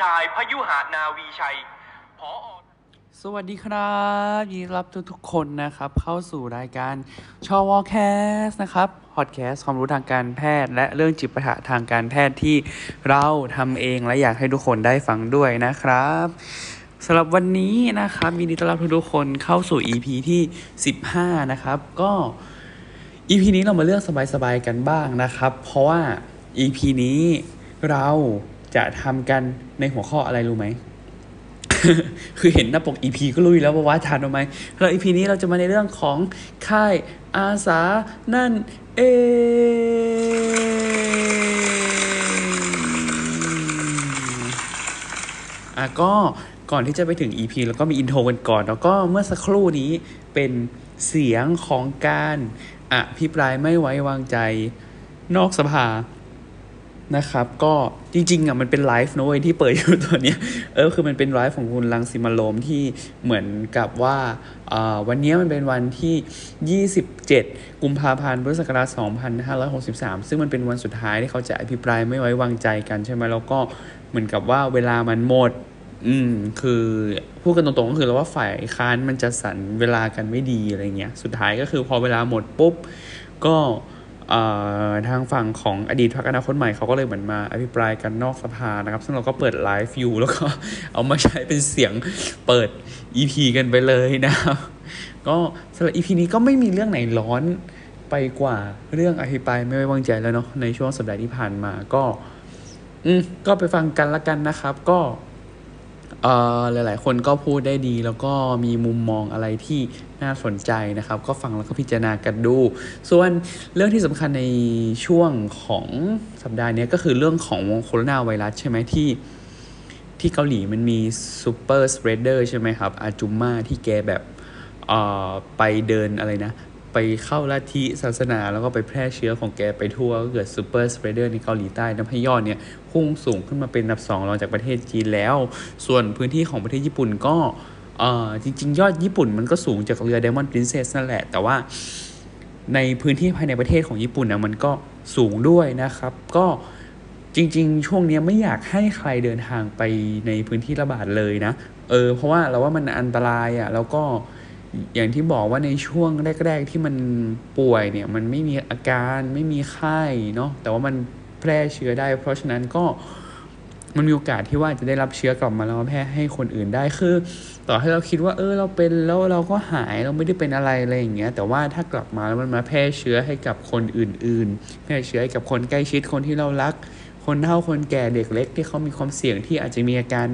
ชายพยุหานาวีชัยผอสวัสดีครับยินดีรับทุกทุกๆคนนะครับ เข้าสู่รายการชอวอแคสนะครับพอดแคสต์ความรู้ทางการแพทย์ และเรื่องจิตปัญหาทางการแพทย์ที่เราทำเองและอยากให้ทุกคนได้ฟังด้วยนะครับสำหรับวันนี้นะครับยินดีต้อนรับทุกๆคนเข้าสู่ EP ที่ 15 นะครับ ก็ EP นี้เรามาเลือกสบายๆกันบ้างนะครับ เพราะว่า EP นี้เรา จะทำกันในหัวข้ออะไรรู้ไหม คือเห็นหน้าปก EP ก็รู้อยู่แล้วว่าวทานเอาไหมแล้ว EP นี้เราจะมาในเรื่องของค่ายอาสานั่นเองอะก็ก่อนที่จะไปถึง EP แล้วก็มีอินโทรกันก่อน แล้วก็เมื่อสักครู่นี้เป็นเสียงของการอภิปรายไม่ไว้วางใจนอกสภา นะครับ ก็จริงๆอะมันเป็นไลฟ์นะเว้ยที่เปิดอยู่ตัวเนี้ยเออคือมันเป็นไลฟ์ของคุณลังสิมาโลมที่เหมือนกับว่าอ่าวันนี้มันเป็นวันที่ 27 กุมภาพันธ์ พุทธศักราช 2563 ซึ่งมันเป็นวันสุดท้ายที่เขาจะอภิปรายไม่ไว้วางใจกันใช่ไหมแล้วก็เหมือนกับว่าเวลามันหมด อืม คือพูดกันตรงๆก็คือเราว่าฝ่ายค้านมันจะสันเวลากันไม่ดีอะไรเงี้ย สุดท้ายก็คือพอเวลาหมดปุ๊บ ก็ ทางฝั่งของอดีตพรรคอนาคตใหม่เขาก็เลยเหมือนมาอภิปรายกันนอกสภานะครับ ซึ่งเราก็เปิดไลฟ์อยู่แล้วก็เอามาใช้เป็นเสียงเปิด EP กันไปเลยนะครับก็สำหรับ EP นี้ก็ไม่มีเรื่องไหนร้อนไปกว่าเรื่องอภิปรายไม่ไว้วางใจแล้วเนาะในช่วงสัปดาห์ที่ผ่านมาก็ อืมก็ไปฟังกันละกันนะครับ ก็เอ่อหลาย ๆ คนก็พูดได้ดี แล้วก็มีมุมมองอะไรที่ น่าสนใจนะครับ ก็ฟังแล้วก็พิจารณากันดู ส่วนเรื่องที่สำคัญในช่วงของสัปดาห์นี้ก็คือเรื่องของโคโรนาไวรัสใช่ไหมที่ที่เกาหลีมันมี superspreader ใช่ไหมครับ อาจุมมาที่แกแบบเอ่อไปเดินอะไรนะ ไปเข้าลัทธิศาสนาแล้วก็ไปแพร่เชื้อของแกไปทั่วก็เกิด superspreader ในเกาหลีใต้ทำให้ยอดเนี่ยพุ่งสูงขึ้นมาเป็นอันดับสองรองจากประเทศจีนแล้ว ส่วนพื้นที่ของประเทศญี่ปุ่นก็ เออจริง ๆ ยอดญี่ปุ่นมันก็สูงจากเรือ Diamond Princess นั่นแหละ แต่ว่าในพื้นที่ภายในประเทศของญี่ปุ่นนะมันก็สูงด้วยนะครับ ก็จริง ๆ ช่วงนี้ไม่อยากให้ใครเดินทางไปในพื้นที่ระบาดเลยนะ เออ เพราะว่าเราว่ามันอันตรายอะ่ะ แล้วก็อย่างที่บอกว่าในช่วงแรก ๆ ที่มันป่วยเนี่ย มันไม่มีอาการไม่มีไข้เนาะแต่ว่ามันแพร่เชื้อได้ เพราะฉะนั้นก็ มันมีโอกาสที่ว่าจะได้รับเชื้อกลับมาแล้วมาแพร่ให้คนอื่นได้คือ ต่อให้เราคิดว่า เออเราเป็นแล้วเราก็หายเราไม่ได้เป็นอะไรอะไรอย่างเงี้ยแต่ว่าถ้ากลับมาแล้วมันมาแพร่เชื้อให้กับคนอื่น ๆ แพร่เชื้อให้กับคนใกล้ชิดคนที่เรารัก คนเฒ่าคนแก่เด็กเล็ก ที่เขามีความเสี่ยงที่อาจจะมีอาการ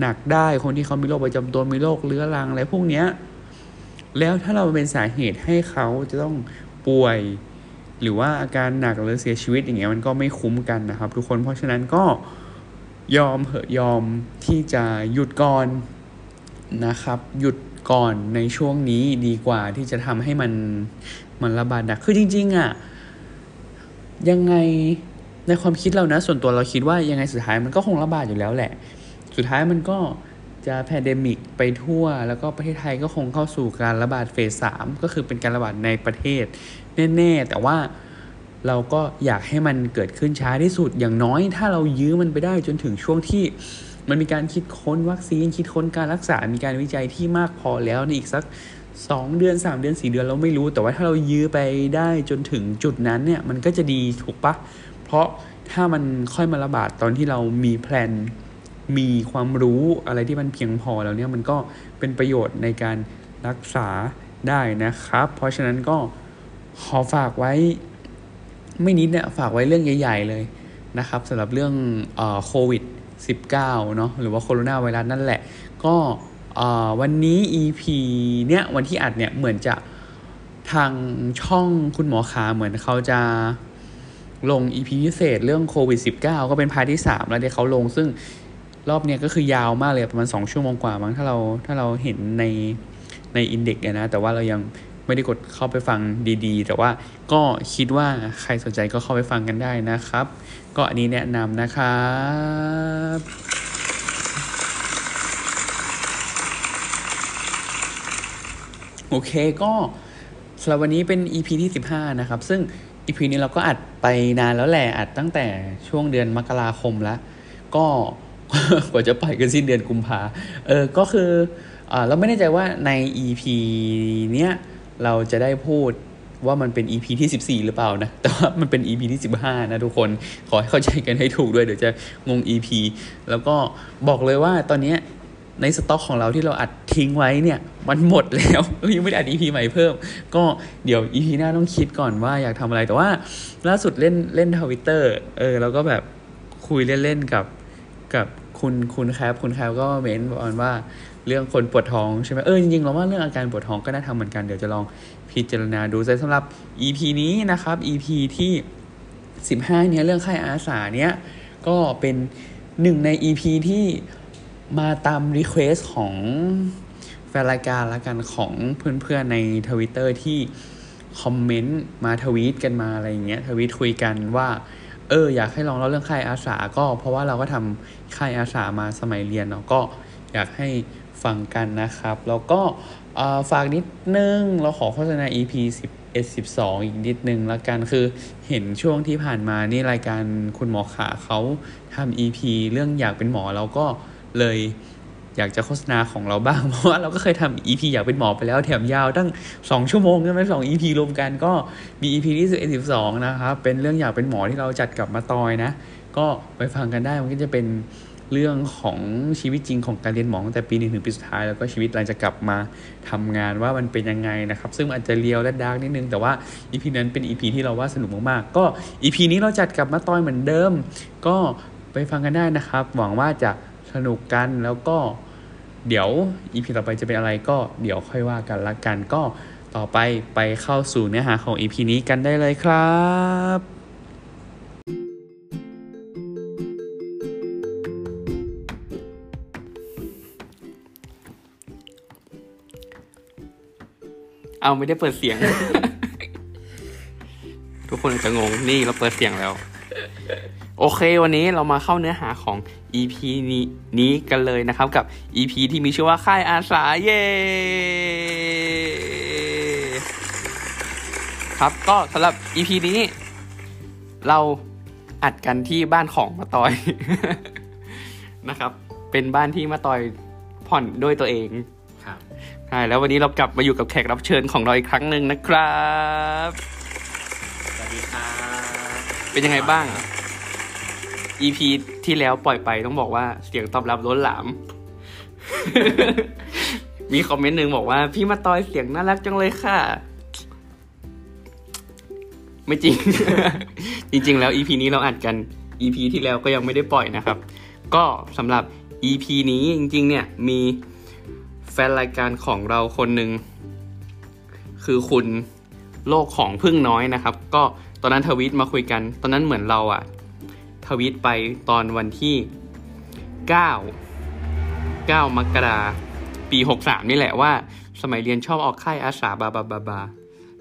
หนักได้ คนที่เขามีโรคประจำตัวมีโรคเรื้อรังอะไรพวกเนี้ยแล้วถ้าเราเป็นสาเหตุให้เขาจะต้องป่วยหรือว่าอาการหนักหรือเสียชีวิตอย่างเงี้ยมันก็ไม่คุ้มกันนะครับ ทุกคนเพราะฉะนั้นก็ ยอมเหอะยอมที่จะหยุดก่อนนะครับ หยุดก่อนในช่วงนี้ดีกว่าที่จะทำให้มันมันระบาดหนักคือจริง ๆอะยังไงในความคิดเรานะ ส่วนตัวเราคิดว่ายังไงสุดท้ายมันก็คงระบาดอยู่แล้วแหละ สุดท้ายมันก็จะแพนเดมิกไปทั่ว แล้วก็ประเทศไทยก็คงเข้าสู่การระบาดเฟสสามก็คือเป็นการระบาดในประเทศแน่ ๆ แต่ว่า เราก็อยากให้มันเกิดขึ้นช้าที่สุดอย่างน้อย ถ้าเรายื้อมันไปได้จนถึงช่วงที่ มันมีการคิดค้นวัคซีนคิดค้นการรักษา มีการวิจัยที่มากพอแล้วในอีกสักสองเดือนสามเดือนสี่เดือนเราไม่รู้ แต่ว่าถ้าเรายื้อไปได้จนถึงจุดนั้นเนี่ยมันก็จะดีถูกปะเพราะถ้ามันค่อยมาระบาดตอนที่เรามีแพลนมีความรู้อะไรที่มันเพียงพอแล้วเนี่ยมันก็เป็นประโยชน์ในการรักษาได้นะครับ เพราะฉะนั้นก็ขอฝากไว้ ไม่นิดเนี่ยฝากไว้เรื่องใหญ่ ๆ เลยนะครับสำหรับเรื่องโควิด -19 เนาะหรือว่าโคโรนาไวรัสนั่นแหละ ก็วันนี้ EP เนี่ยวันที่อัดเนี่ยเหมือนจะทางช่องคุณหมอขาเหมือนเขาจะลง EP พิเศษเรื่องโควิด -19 ก็เป็น part ที่ 3 แล้วที่เขาลงซึ่งรอบเนี้ยก็คือยาวมากเลยประมาณ 2 ชั่วโมงกว่ามั้งถ้าเราถ้าเราเห็นในในอินเด็กซ์นะแต่ว่าเรายัง ไม่ได้กดเข้าไปฟังดีๆ แต่ว่าก็คิดว่าใครสนใจก็เข้าไปฟังกันได้นะครับ ก็อันนี้แนะนำนะครับโอเคก็สำหรับวันนี้เป็น EP ที่ 15 นะครับ ซึ่งอีพีนี้เราก็อัดไปนานแล้วแหละอัดตั้งแต่ช่วงเดือนมกราคมแล้ว ก็กว่าจะปล่อยกันสิ้นเดือนกุมภาเออก็คืออเราไม่แน่ใจว่าใน EP เนี้ย เราจะได้พูดว่ามันเป็น EP ที่ 14 หรือเปล่านะ แต่ว่ามันเป็น EP ที่ 15 นะทุกคน ขอให้เข้าใจกันให้ถูกด้วย เดี๋ยวจะงง EP แล้วก็บอกเลยว่าตอนนี้ในสต็อกของเราที่เราอัดทิ้งไว้เนี่ย มันหมดแล้วยังไม่ได้อัด EP ใหม่เพิ่ม ก็เดี๋ยว EP หน้าต้องคิดก่อนว่าอยากทำอะไร แต่ว่าล่าสุดเล่นเล่นทวิตเตอร์เออแล้วก็แบบคุยเล่นๆกับกับคุณคุณแคปคุณแคปก็เม้นบอกว่า เรื่องคนปวดท้องใช่ไหมเออจริงๆเราว่าเรื่องอาการปวดท้องก็น่าทำเหมือนกันเดี๋ยวจะลองพิจารณาดูสำหรับ EP นี้นะครับ EP ที่ 15เนี่ยเรื่องค่ายอาสาเนี้ยก็เป็นหนึ่งใน EP ที่มาตาม request ของแฟนรายการละกันของเพื่อนๆในทวิตเตอร์ที่คอมเมนต์มาทวีตกันมาอะไรอย่างเงี้ยทวีตคุยกันว่าเอออยากให้ลองเล่าเรื่องค่ายอาสาก็เพราะว่าเราก็ทำค่ายอาสามาสมัยเรียนเนาะก็อยากให้ ฟังกันนะครับ แล้วก็ฝากนิดนึง เราขอโฆษณา EP 11 12 อีกนิดนึงละกันคือเห็นช่วงที่ผ่านมานี่รายการคุณหมอขาเขาทำ EP เรื่องอยากเป็นหมอเราก็เลยอยากจะโฆษณาของเราบ้าง เพราะว่าเราก็เคยทำ EP อยากเป็นหมอไปแล้วแถมยาวตั้ง 2 ชั่วโมงใช่ไหมสอง EP รวมกันก็มี EP ที่11 12นะครับเป็นเรื่องอยากเป็นหมอที่เราจัดกับมาตอยนะ ก็ไปฟังกันได้มันก็จะเป็น เรื่องของชีวิตจริงของการเรียนหมอตั้งแต่ปีหนึ่งถึงปีสุดท้ายแล้วก็ชีวิตหลังจากกลับมาทำงานว่ามันเป็นยังไงนะครับ ซึ่งอาจจะเลียวและดาร์กนิดนึง แต่ว่า EP นั้นเป็น EP ที่เราว่าสนุกมากๆ ก็ EP นี้เราจัดกลับมาตอยเหมือนเดิม ก็ไปฟังกันได้นะครับ หวังว่าจะสนุกกันแล้วก็เดี๋ยว EP ต่อไปจะเป็นอะไรก็เดี๋ยวค่อยว่ากันละกันก็ต่อไปไปเข้าสู่เนื้อหาของ EP นี้กันได้เลยครับ เอาไม่ได้เปิดเสียง ทุกคนอาจจะงงนี่เราเปิดเสียงแล้ว โอเค วันนี้เรามาเข้าเนื้อหาของ EP นี้นี้กันเลยนะครับ กับ EP ที่มีชื่อว่าค่ายอาสาเย่ครับก็สำหรับ EP นี้ เราอัดกันที่บ้านของมาตอยนะครับ เป็นบ้านที่มาตอยผ่อนด้วยตัวเองครับ ใช่แล้ววันนี้เรากลับมาอยู่กับแขกรับเชิญของเราอีกครั้งหนึ่งนะครับ สวัสดีครับ เป็นยังไงบ้าง EP ที่แล้วปล่อยไปต้องบอกว่าเสียงตอบรับล้นหลาม มีคอมเมนต์หนึ่งบอกว่า พี่มาตอยเสียงน่ารักจังเลยค่ะ ไม่จริง จริง ๆ แล้ว EP นี้เราอัดกัน EP ที่แล้วก็ยังไม่ได้ปล่อยนะครับ ก็สำหรับ EP นี้จริง ๆ เนี่ยมี แฟนรายการของเราคนหนึ่งคือคุณโลกของพึ่งน้อยนะครับ ก็ตอนนั้นทวีตมาคุยกัน ตอนนั้นเหมือนเราอะทวีตไปตอนวันที่ 9 9 มกราปี 63 นี่แหละว่า สมัยเรียนชอบออกค่ายอาสาบาบาบาบา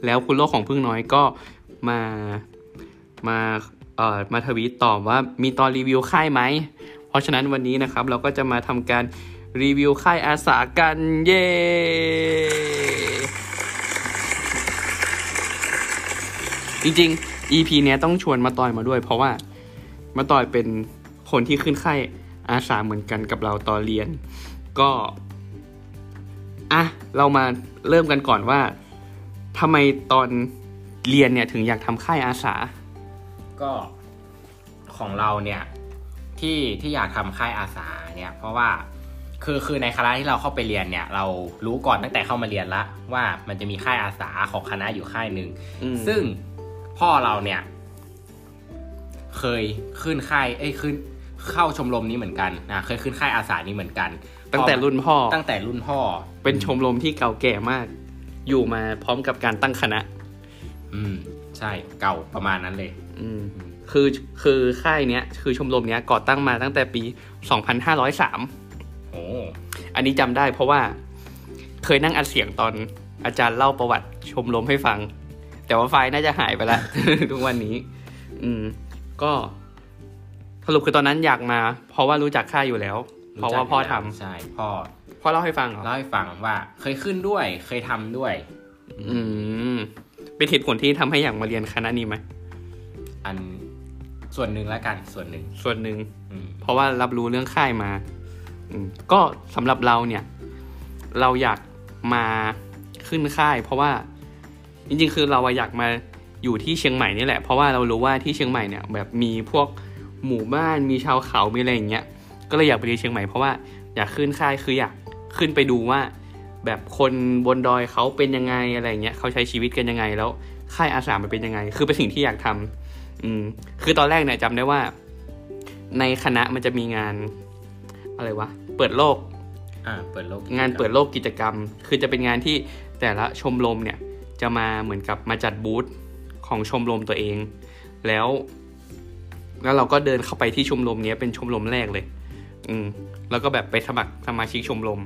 แล้วคุณโลกของพึ่งน้อยก็มามาเอ่อมาทวีตตอบว่ามีตอนรีวิวค่ายไหม เพราะฉะนั้นวันนี้นะครับเราก็จะมาทำการ รีวิวค่ายอาสากันเย้จริงๆ EP เนี้ยต้องชวนมาต่อยมาด้วย เพราะว่ามาต่อยเป็นคนที่ขึ้นค่ายอาสาเหมือนกันกับเราตอนเรียน ก็อะเรามาเริ่มกันก่อนว่าทำไมตอนเรียนเนี่ยถึงอยากทำค่ายอาสา ก็ของเราเนี่ยที่ที่อยากทำค่ายอาสาเนี่ยเพราะว่า คือคือในคณะที่เราเข้าไปเรียนเนี่ย เรารู้ก่อนตั้งแต่เข้ามาเรียนละว่ามันจะมีค่ายอาสาของคณะอยู่ค่ายหนึ่งอืมซึ่งพ่อเราเนี่ย เคยขึ้นค่ายเอ้ยขึ้นเข้าชมรมนี้เหมือนกันนะเคยขึ้นค่ายอาสานี้เหมือนกัน ตั้งแต่รุ่นพ่อตั้งแต่รุ่นพ่อ เป็นชมรมที่เก่าแก่มาก อยู่มาพร้อมกับการตั้งคณะ อืม ใช่เก่าประมาณนั้นเลย อืมคือคือค่ายเนี้ย คือชมรมเนี้ยก่อตั้งมาตั้งแต่ปี 2503 โอ้อันนี้จำได้เพราะว่าเคยนั่งอัดเสียงตอนอาจารย์เล่าประวัติชมรมให้ฟัง แต่ว่าไฟล์น่าจะหายไปแล้วทุกวันนี้ อืม ก็สรุปคือตอนนั้นอยากมา เพราะว่ารู้จักค่ายอยู่แล้ว เพราะว่าพ่อทำใช่พ่อพ่อเล่าให้ฟังเหรอเล่าให้ฟังว่า เคยขึ้นด้วย เคยทำด้วย อืมเป็นเหตุผลที่ทำให้อยากมาเรียนคณะนี้ไหมอันส่วนหนึ่งแล้วกันส่วนหนึ่งส่วนหนึ่งอืมเพราะว่ารับรู้เรื่องค่ายมาอืม ก็สำหรับเราเนี่ย เราอยากมาขึ้นค่าย เพราะว่าจริงๆ คือเราอยากมาอยู่ที่เชียงใหม่นี่แหละ เพราะว่าเรารู้ว่าที่เชียงใหม่เนี่ยแบบมีพวกหมู่บ้านมีชาวเขามีอะไรอย่างเงี้ยก็เลยอยากไปเรียนเชียงใหม่เพราะว่าอยากขึ้นค่ายคืออยากขึ้นไปดูว่า แบบคนบนดอยเขาเป็นยังไงอะไรเงี้ยเขาใช้ชีวิตกันยังไงแล้วค่ายอาสามันเป็นยังไง คือเป็นสิ่งที่อยากทำอืมคือตอนแรกเนี่ยจำได้ว่า ในคณะมันจะมีงาน อะไรวะ เปิดโลก อ่า เปิดโลก งานเปิดโลกกิจกรรม คือจะเป็นงานที่แต่ละชมรมเนี่ยจะมาเหมือนกับมาจัดบูธของชมรมตัวเอง แล้ว แล้วเราก็เดินเข้าไปที่ชมรมเนี้ยเป็นชมรมแรกเลย อืม แล้วก็แบบไปสมัครสมาชิกชมรม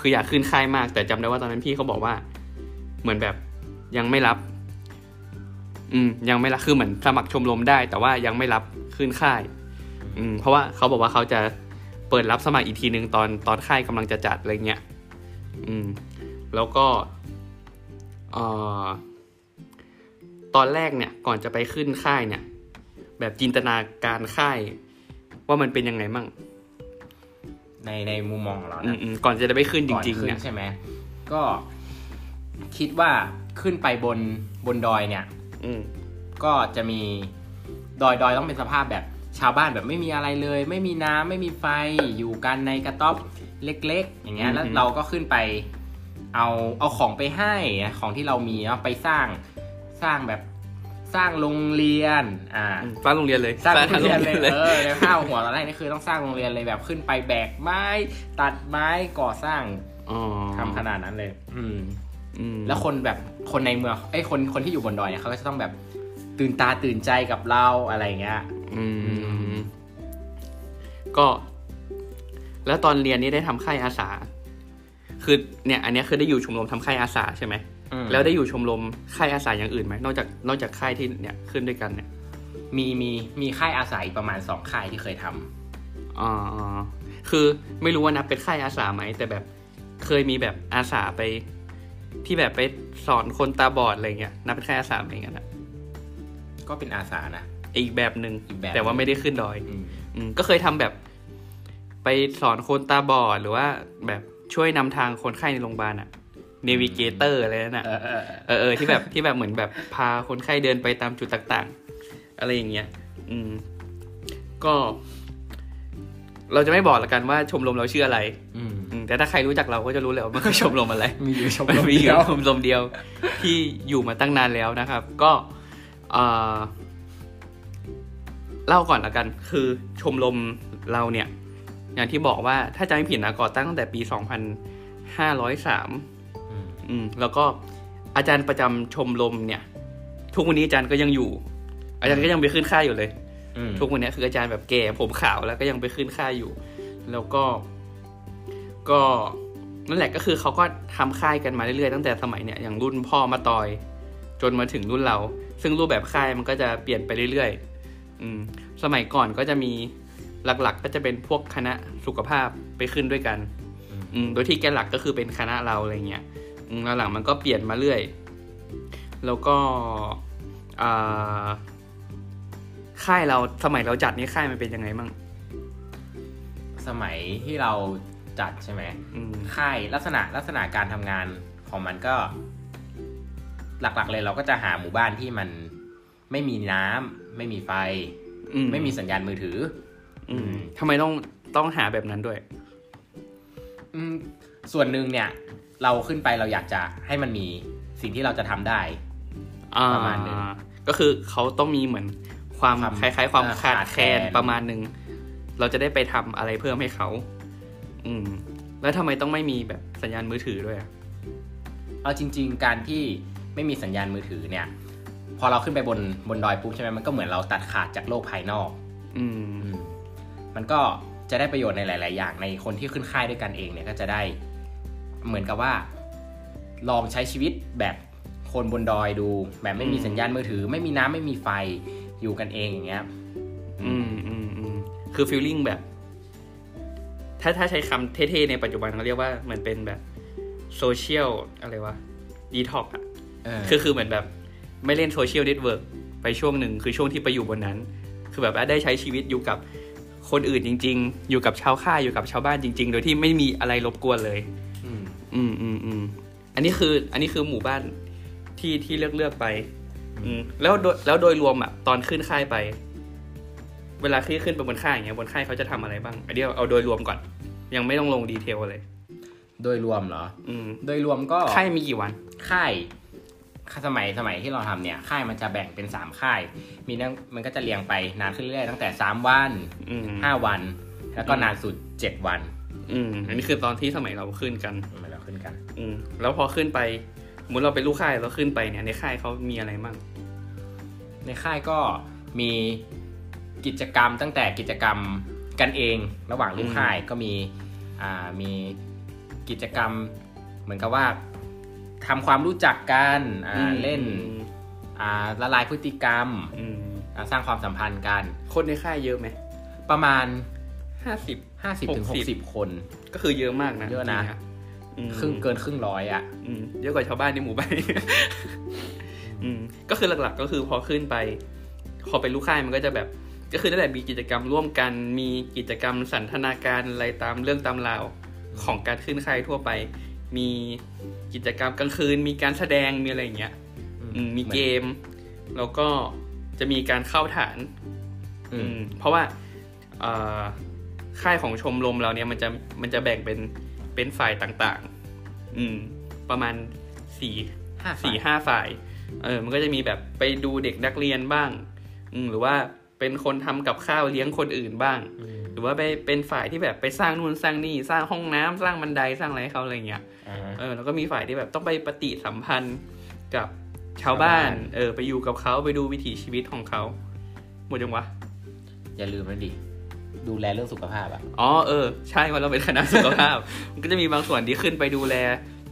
คืออยากขึ้นค่ายมาก แต่จำได้ว่าตอนนั้นพี่เขาบอกว่า เหมือนแบบยังไม่รับ อืม ยังไม่รับ คือเหมือนสมัครชมรมได้ แต่ว่ายังไม่รับขึ้นค่าย อืม เพราะว่าเขาบอกว่าเขาจะ เปิดรับสมัครอีกทีหนึ่งตอนตอนค่ายกำลังจะจัดอะไรเงี้ยอืมแล้วก็เอ่อตอนแรกเนี่ยก่อนจะไปขึ้นค่ายเนี่ย แบบจินตนาการค่าย ว่ามันเป็นยังไงมั่งในในมุมมองของเราอืนะมอืมก่อนจะได้ไปขึ้นจก่อนริงๆขึ้เนี่ยใช่ไหมก็คิดว่าขึ้นไปบนบนดอยเนี่ย อืมก็จะมีดอยดอยต้องเป็นสภาพแบบ ชาวบ้านแบบไม่มีอะไรเลย ไม่มีน้ำไม่มีไฟอยู่กันในกระต๊อบเล็ก ๆ อย่างเงี้ยแล้วเราก็ขึ้นไป เอาเอาของไปให้นะของที่เรามีเอาไปสร้างสร้างแบบสร้างโรงเรียน อ่าอืมสร้างโรงเรียนเลย สร้างโรงทั้เรียนเลย เออในข้าวหัวตอนแรกนี่คือต้องสร้างโรงเรียนเลยแบบขึ้นไปแบกไม้ ตัดไม้ก่อสร้างอ๋อทำขนาดนั้นเลยอืมอืมแล้วคนแบบคนในเมืองไอ้ยคนคนที่อยู่บนดอยเนี่ยเขาก็จะต้องแบบตื่นตาตื่นใจกับเราอะไรเงี้ยอืม ก็ แล้วตอนเรียนนี่ได้ทำค่ายอาสา คือเนี่ย อันเนี้ยคือได้อยู่ชมรมทำค่ายอาสาใช่ไหมอืมแล้วได้อยู่ชมรมค่ายอาสาอย่างอื่นไหมนอกจากนอกจากค่ายที่เนี่ยขึ้นด้วยกันเนี่ย มีมีมีค่ายอาศัยประมาณสองค่ายที่เคยทำอ๋อคือไม่รู้ว่านับเป็นค่ายอาสาไหมแต่แบบเคยมีแบบอาสาไป ที่แบบไปสอนคนตาบอดอะไรเงี้ยนับเป็นค่ายอาสาไหมกันอะก็เป็นอาสานะ อีกแบบหนึ่งอีกแบบแต่ว่าไม่ได้ขึ้นดอย อืมอืมก็เคยทำแบบ ไปสอนคนตาบอดหรือว่าแบบช่วยนำทางคนไข้ในโรงพยาบาลอะ navigator อะไรนั่นอะ เออเออเออเออเออที่แบบที่แบบเหมือนแบบพาคนไข้เดินไปตามจุดต่างๆ อะไรอย่างเงี้ย อืม ก็ เราจะไม่บอกละกันว่าชมรมเราชื่ออะไร อืมอืม แต่ถ้าใครรู้จักเราก็จะรู้แล้วว่ามันคือชมรมอะไร มีอยู่ชมมันรมมีอเดียู่ยวชมรมเดียวที่อยู่มาตั้งนานแล้วนะครับ ก็เอ่อ เล่าก่อนละกัน คือชมรมเราเนี่ย อย่างที่บอกว่าถ้าจำไม่ผิดนะก่อตั้งตั้งแต่ปี 2503อืมอืมแล้วก็อาจารย์ประจำชมรมเนี่ย ทุกวันนี้อาจารย์ก็ยังอยู่ อาจารย์ก็ยังไปขึ้นค่ายอยู่เลยอืมทุกวันนี้คืออาจารย์แบบแก่ผมขาวแล้วก็ยังไปขึ้นค่ายอยู่ แล้วก็ ก็นั่นแหละก็คือเขาก็ทำค่ายกันมาเรื่อยๆตั้งแต่สมัยเนี่ยอย่างรุ่นพ่อมาตอย จนมาถึงรุ่นเรา ซึ่งรูปแบบค่ายมันก็จะเปลี่ยนไปเรื่อยๆ อืมสมัยก่อนก็จะมีหลักๆก็จะเป็นพวกคณะสุขภาพไปขึ้นด้วยกัน อืมโดยที่แกนหลักก็คือเป็นคณะเราอะไรเงี้ยอืมแล้วหลังมันก็เปลี่ยนมาเรื่อย แล้วก็อ่าค่ายเราสมัยเราจัดนี่ค่ายมันเป็นยังไงบ้างสมัยที่เราจัดใช่ไหมอืมค่ายลักษณะลักษณะการทำงานของมันก็ หลักๆเลยเราก็จะหาหมู่บ้านที่มันไม่มีน้ำ ไม่มีไฟอืไม่มีสัญญาณมือถือ อืมทำไมต้องต้องหาแบบนั้นด้วย อืมส่วนหนึ่งเนี่ย เราขึ้นไปเราอยากจะให้มันมีสิ่งที่เราจะทำได้อ่าประมาณหนึ่งก็คือเขาต้องมีเหมือนความความคล้ายๆ ความอ่าขาดขาดแคแคลลนนประมาณหนึ่งเราจะได้ไปทำอะไรเพิ่มให้เขาอืม แล้วทำไมต้องไม่มีแบบสัญญาณมือถือด้วยอะเอาจริง ๆ การที่ไม่มีสัญญาณมือถือเนี่ย พอเราขึ้นไปบนบนดอยปุ๊บใช่ไหมมันก็เหมือนเราตัดขาดจากโลกภายนอกอืมอืม มันก็จะได้ประโยชน์ในหลาย ๆ อย่างในคนที่ขึ้นค่ายด้วยกันเองเนี่ยก็จะได้เหมือนกับว่า ลองใช้ชีวิตแบบคนบนดอยดู แบบไม่มีอืมสัญญาณมือถือ ไม่มีน้ำไม่มีไฟอยู่กันเองอย่างเงี้ย อืมอืมอืมคือ feeling แบบ ถ้าถ้าใช้คำเท่ ๆ ในปัจจุบันเขาเรียกว่าเหมือนเป็นแบบโซเชียลอะไรวะดีท็อกอะเออคือคือเหมือนแบบ ไม่เล่น social networkไปช่วงหนึ่งคือช่วงที่ไปอยู่บนนั้น คือแบบว่าได้ใช้ชีวิตอยู่กับคนอื่นจริง ๆ อยู่กับชาวค่ายอยู่กับชาวบ้านจริง ๆ โดยที่ไม่มีอะไรรบกวนเลย อืมอืมอืมอืมอันนี้คืออันนี้คือหมู่บ้านที่ที่เลือกเลือกไป อืมแล้วโดยแล้วโดยรวมอะตอนขึ้นค่ายไป เวลาที่ขึ้นไปบนค่ายอย่างเงี้ยบนค่ายเขาจะทำอะไรบ้างอันนี้เอาเอาโดยรวมก่อน ยังไม่ต้องลงดีเทลเลย โดยรวมเหรอ อืม โดยรวมก็ค่ายมีกี่วัน ค่าย สมัยสมัยที่เราทำเนี่ย ค่ายมันจะแบ่งเป็นสามค่าย มีนั่งมันก็จะเรียงไปนานขึ้นเรื่อยๆตั้งแต่สามวันอืมห้าวัน แล้วก็นานสุดเจ็ดวัน อืมอันนี้คือตอนที่สมัยเราขึ้นกันมันเราขึ้นกัน อืมแล้วพอขึ้นไปสมมติเราเป็นลูกค่ายเราขึ้นไปเนี่ยในค่ายเขามีอะไรบ้างในค่ายก็มีกิจกรรมตั้งแต่กิจกรรมกันเองระหว่างลูกค่ายก็มีอ่ามีกิจกรรม เหมือนกับว่า ทำความรู้จักกันอ่าอืมเล่นอ่าละลายพฤติกรรมอืมอ่าสร้างความสัมพันธ์กัน คนในค่ายเยอะไหม ประมาณห้าสิบ50-60ถึง60 60คน ก็คือเยอะมากนะ เยอะนะจริงๆอืมครึ่งเกินครึ่งร้อยอะอืมเยอะกว่าชาวบ้านในหมู่บ้านอืมก็คือหลักๆ ก็คือพอขึ้นไป พอเป็นลูกค่ายมันก็จะแบบ ก็คือนั่นแหละมีกิจกรรมร่วมกัน มีกิจกรรมสันทนาการอะไรตามเรื่องตามราวของการขึ้นค่ายทั่วไป มีกิจกรรมกลางคืน มีการแสดงมีอะไรอย่างเงี้ยอืมมีเกม แล้วก็จะมีการเข้าฐาน อือืมมเพราะว่าเอ่อค่ายของชมรมเราเนี่ยมันจะมันจะแบ่งเป็นเป็นฝ่ายต่างๆ อืม ประมาณสี่ห้าสี่ฝ่ายห้าฝ่าย เออ มันก็จะมีแบบไปดูเด็กนักเรียนบ้าง อืม หรือว่า เป็นคนทำกับข้าวเลี้ยงคนอื่นบ้างอืมหรือว่าไปเป็นฝ่ายที่แบบไปสร้างนู่นสร้างนี่สร้างห้องน้ำสร้างบันไดสร้างอะไรให้เขาอะไรเงี้ยอ่าเออแล้วก็มีฝ่ายที่แบบต้องไปปฏิสัมพันธ์กับชาวบ้านชาวบ้าน เออ ไปอยู่กับเขาไปดูวิถีชีวิตของเขาหมดยังวะ อย่าลืมนะดิดูแลเรื่องสุขภาพอะอ๋อเออใช่ว่าเราเป็นคณะสุขภาพ มันก็จะมีบางส่วนที่ขึ้นไปดูแล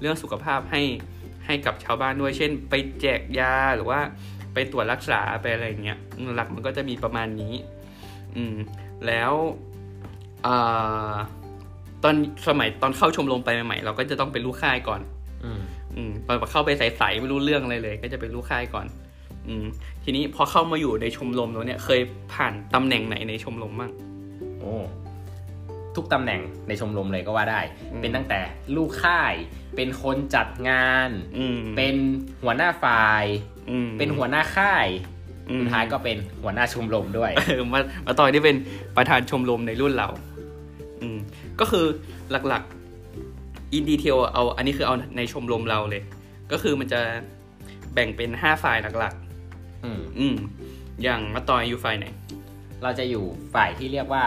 เรื่องสุขภาพให้ให้กับชาวบ้านด้วย เช่น ไปแจกยาหรือว่า ไปตรวจรักษาไปอะไรอย่างเงี้ยอืมหลักมันก็จะมีประมาณนี้ อืม แล้วอ่าตอนสมัยตอนเข้าชมรมไปใหม่ๆเราก็จะต้องเป็นลูกค่ายก่อนอืมอืมตอนเข้าไปใสๆไม่รู้เรื่องอะไรเลย ก็จะเป็นลูกค่ายก่อน อืม ทีนี้พอเข้ามาอยู่ในชมรมแล้วเนี่ย เคยผ่านตำแหน่งไหนในชมรมบ้างโอ้ทุกตำแหน่งในชมรมเลยก็ว่าได้อืมเป็นตั้งแต่ลูกค่าย เป็นคนจัดงานอืมเป็นหัวหน้าฝ่ายอืม เป็นหัวหน้าค่ายอืมสุดท้ายก็เป็นหัวหน้าชมรมด้วยเออมามาต่อยได้เป็นประธานชมรมในรุ่นเรา อืมก็คือหลักๆอินดีเทลเอาอันนี้คือเอาในชมรมเราเลย ก็คือมันจะแบ่งเป็นห้าฝ่ายหลักอืมๆอืมอย่างมาต่อยอยู่ฝ่ายไหน เราจะอยู่ฝ่ายที่เรียกว่า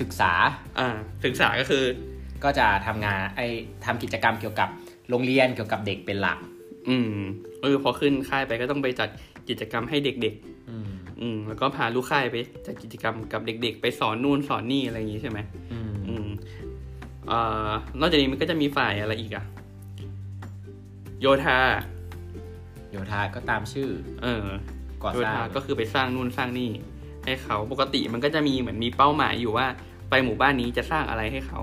ศึกษา อ่า ศึกษาก็คือ ก็จะทำงานไอทำกิจกรรมเกี่ยวกับโรงเรียนเกี่ยวกับเด็กเป็นหลัก อืมเออพอขึ้นค่ายไปก็ต้องไปจัดกิจกรรมให้เด็กอืมๆอืมแล้วก็พาลูกค่ายไปจัดกิจกรรมกับเด็ก ๆ ไปสอนนู่นสอนนี่อะไรอย่างงี้ใช่ไหมอืมอืมเอ่อนอกจากนี้มันก็จะมีฝ่ายอะไรอีกอะโยธา โยธาก็ตามชื่อ เออก่อโยสร้าธางก็คือไปสร้างนู่นสร้างนี่ ให้เขาปกติมันก็จะมีเหมือนมีเป้าหมายอยู่ว่า ไปหมู่บ้านนี้จะสร้างอะไรให้เขา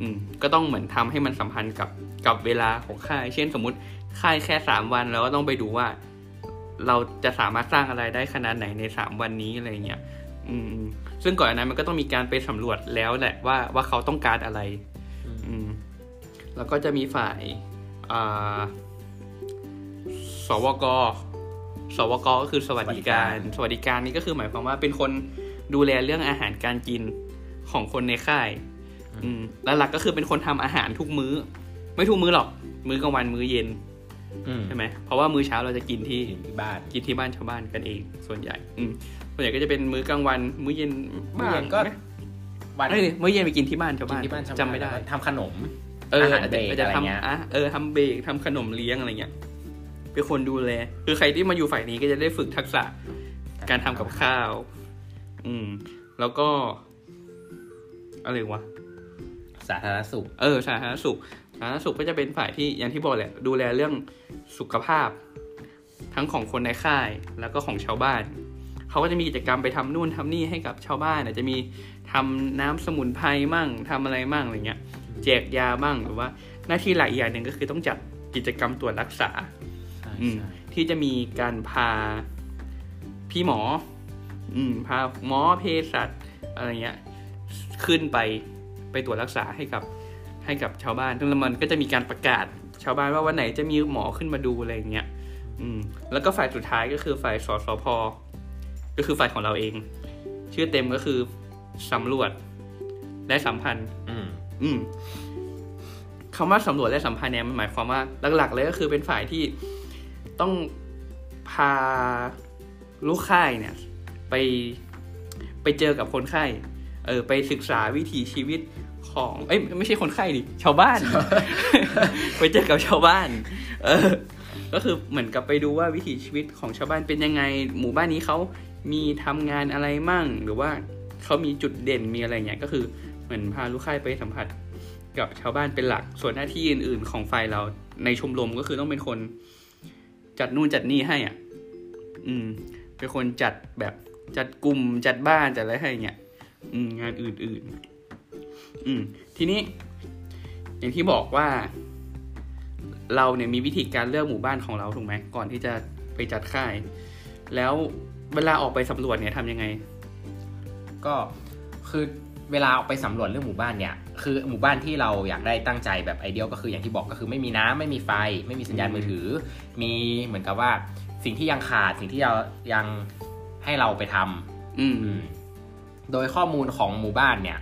อืม ก็ต้องเหมือนทำให้มันสัมพันธ์กับกับเวลาของค่าย เช่นสมมุติ ค่ายแค่สามวันเราก็ต้องไปดูว่า เราจะสามารถสร้างอะไรได้ขนาดไหนในสามวันนี้อะไรเงี้ยอืม ซึ่งก่อนอันนั้นมันก็ต้องมีการไปสำรวจแล้วแหละว่าว่าเขาต้องการอะไร อืม แล้วก็จะมีฝ่ายอ่าสวกสวกก็คือสวัสดิการ สวัสดิการนี่ก็คือหมายความว่าเป็นคนดูแลเรื่องอาหารการกินของคนในค่าย อืม แล้วหลักก็คือเป็นคนทำอาหารทุกมื้อ ไม่ทุกมื้อหรอก มื้อกลางวันมื้อเย็นอืม ใช่ไหมเพราะว่ามื้อเช้าเราจะกินที่อยู่ที่บ้านกินที่บ้านชาวบ้านกันเอง ส่วนใหญ่อืมส่วนใหญ่ก็จะเป็นมื้อกลางวัน มื้อเย็นมื้อเย็นบ้างก็ไหมวันเอ้ยมื้อเย็นไปกินที่บ้านชาวกินบ้านที่บ้านชาวจำไม่ได้แล้วก็ทำขนมเอออาหารเบรกอาจจะอะไรเงี้ยทำอะเออทำเบรกทำขนมเลี้ยงอะไรเงี้ยเป็นคนดูแลคือใครที่มาอยู่ฝ่ายนี้ก็จะได้ฝึกทักษะการทำกับข้าว อืม แล้วก็ อะไรวะ สาธารณสุข เออ สาธารณสุข สาธารณสุขก็จะเป็นฝ่ายที่อย่างที่บอกแหละดูแลเรื่องสุขภาพ ทั้งของคนในค่ายแล้วก็ของชาวบ้าน เขาก็จะมีกิจกรรมไปทำนู่นทำนี่ให้กับชาวบ้านอาจจะมีทำน้ำสมุนไพรมั่งทำอะไรมั่งอะไรเงี้ยแจกยาบ้างหรือว่าหน้าที่หลักอีกอย่างหนึ่งก็คือต้องจัดกิจกรรมตรวจรักษาใช่อืมใช่ทที่จะมีการพาพี่หมอ อืมพาหมอเภสัชอะไรเงี้ย ขึ้นไปไปตรวจรักษาให้กับ ให้กับชาวบ้านซึ่งมันก็จะมีการประกาศชาวบ้านว่าวันไหนจะมีหมอขึ้นมาดูอะไรอย่างเงี้ยอืม แล้วก็ฝ่ายสุดท้ายก็คือฝ่ายสสพก็คือฝ่ายของเราเอง ชื่อเต็มก็คือสำรวจ และสัมพันธ์ อืม อืมคำว่าสำรวจและสัมพันธ์เนี่ยมันหมายความว่าหลัก ๆ เลยก็คือเป็นฝ่ายที่ต้องพาลูกค่ายเนี่ย ไปไปเจอกับคนไข้ เออ ไปศึกษาวิถีชีวิต ของ เอ้ยไม่ใช่คนไข้ดิชาวบ้าน ไปเจอกับชาวบ้าน เออ ก็คือเหมือนกับไปดูว่าวิถีชีวิตของชาวบ้านเป็นยังไง หมู่บ้านนี้เขามีทำงานอะไรมั่ง หรือว่าเขามีจุดเด่นมีอะไรเงี้ยก็คือเหมือนพาลูกค้ายไปสัมผัสกับชาวบ้านเป็นหลัก ส่วนหน้าที่อื่น ๆ ของฝ่ายเราในชมรมก็คือต้องเป็นคน จัดนู่นจัดนี่ให้อะ อืม เป็นคนจัดแบบจัดกลุ่มจัดบ้านจัดอะไรให้เงี้ย อืม งานอื่น ๆ อืม ทีนี้ อย่างที่บอกว่า เราเนี่ยมีวิธีการเลือกหมู่บ้านของเราถูกไหมก่อนที่จะไปจัดค่าย แล้วเวลาออกไปสำรวจเนี่ยทำยังไง ก็คือเวลาออกไปสำรวจเรื่องหมู่บ้านเนี่ย คือหมู่บ้านที่เราอยากได้ตั้งใจแบบไอเดียก็คืออย่างที่บอกก็คือไม่มีน้ำไม่มีไฟ ไม่มีสัญญาณมือถือ มีเหมือนกับว่า สิ่งที่ยังขาดสิ่งที่เรายังให้เราไปทำอืมอืม โดยข้อมูลของหมู่บ้านเนี่ย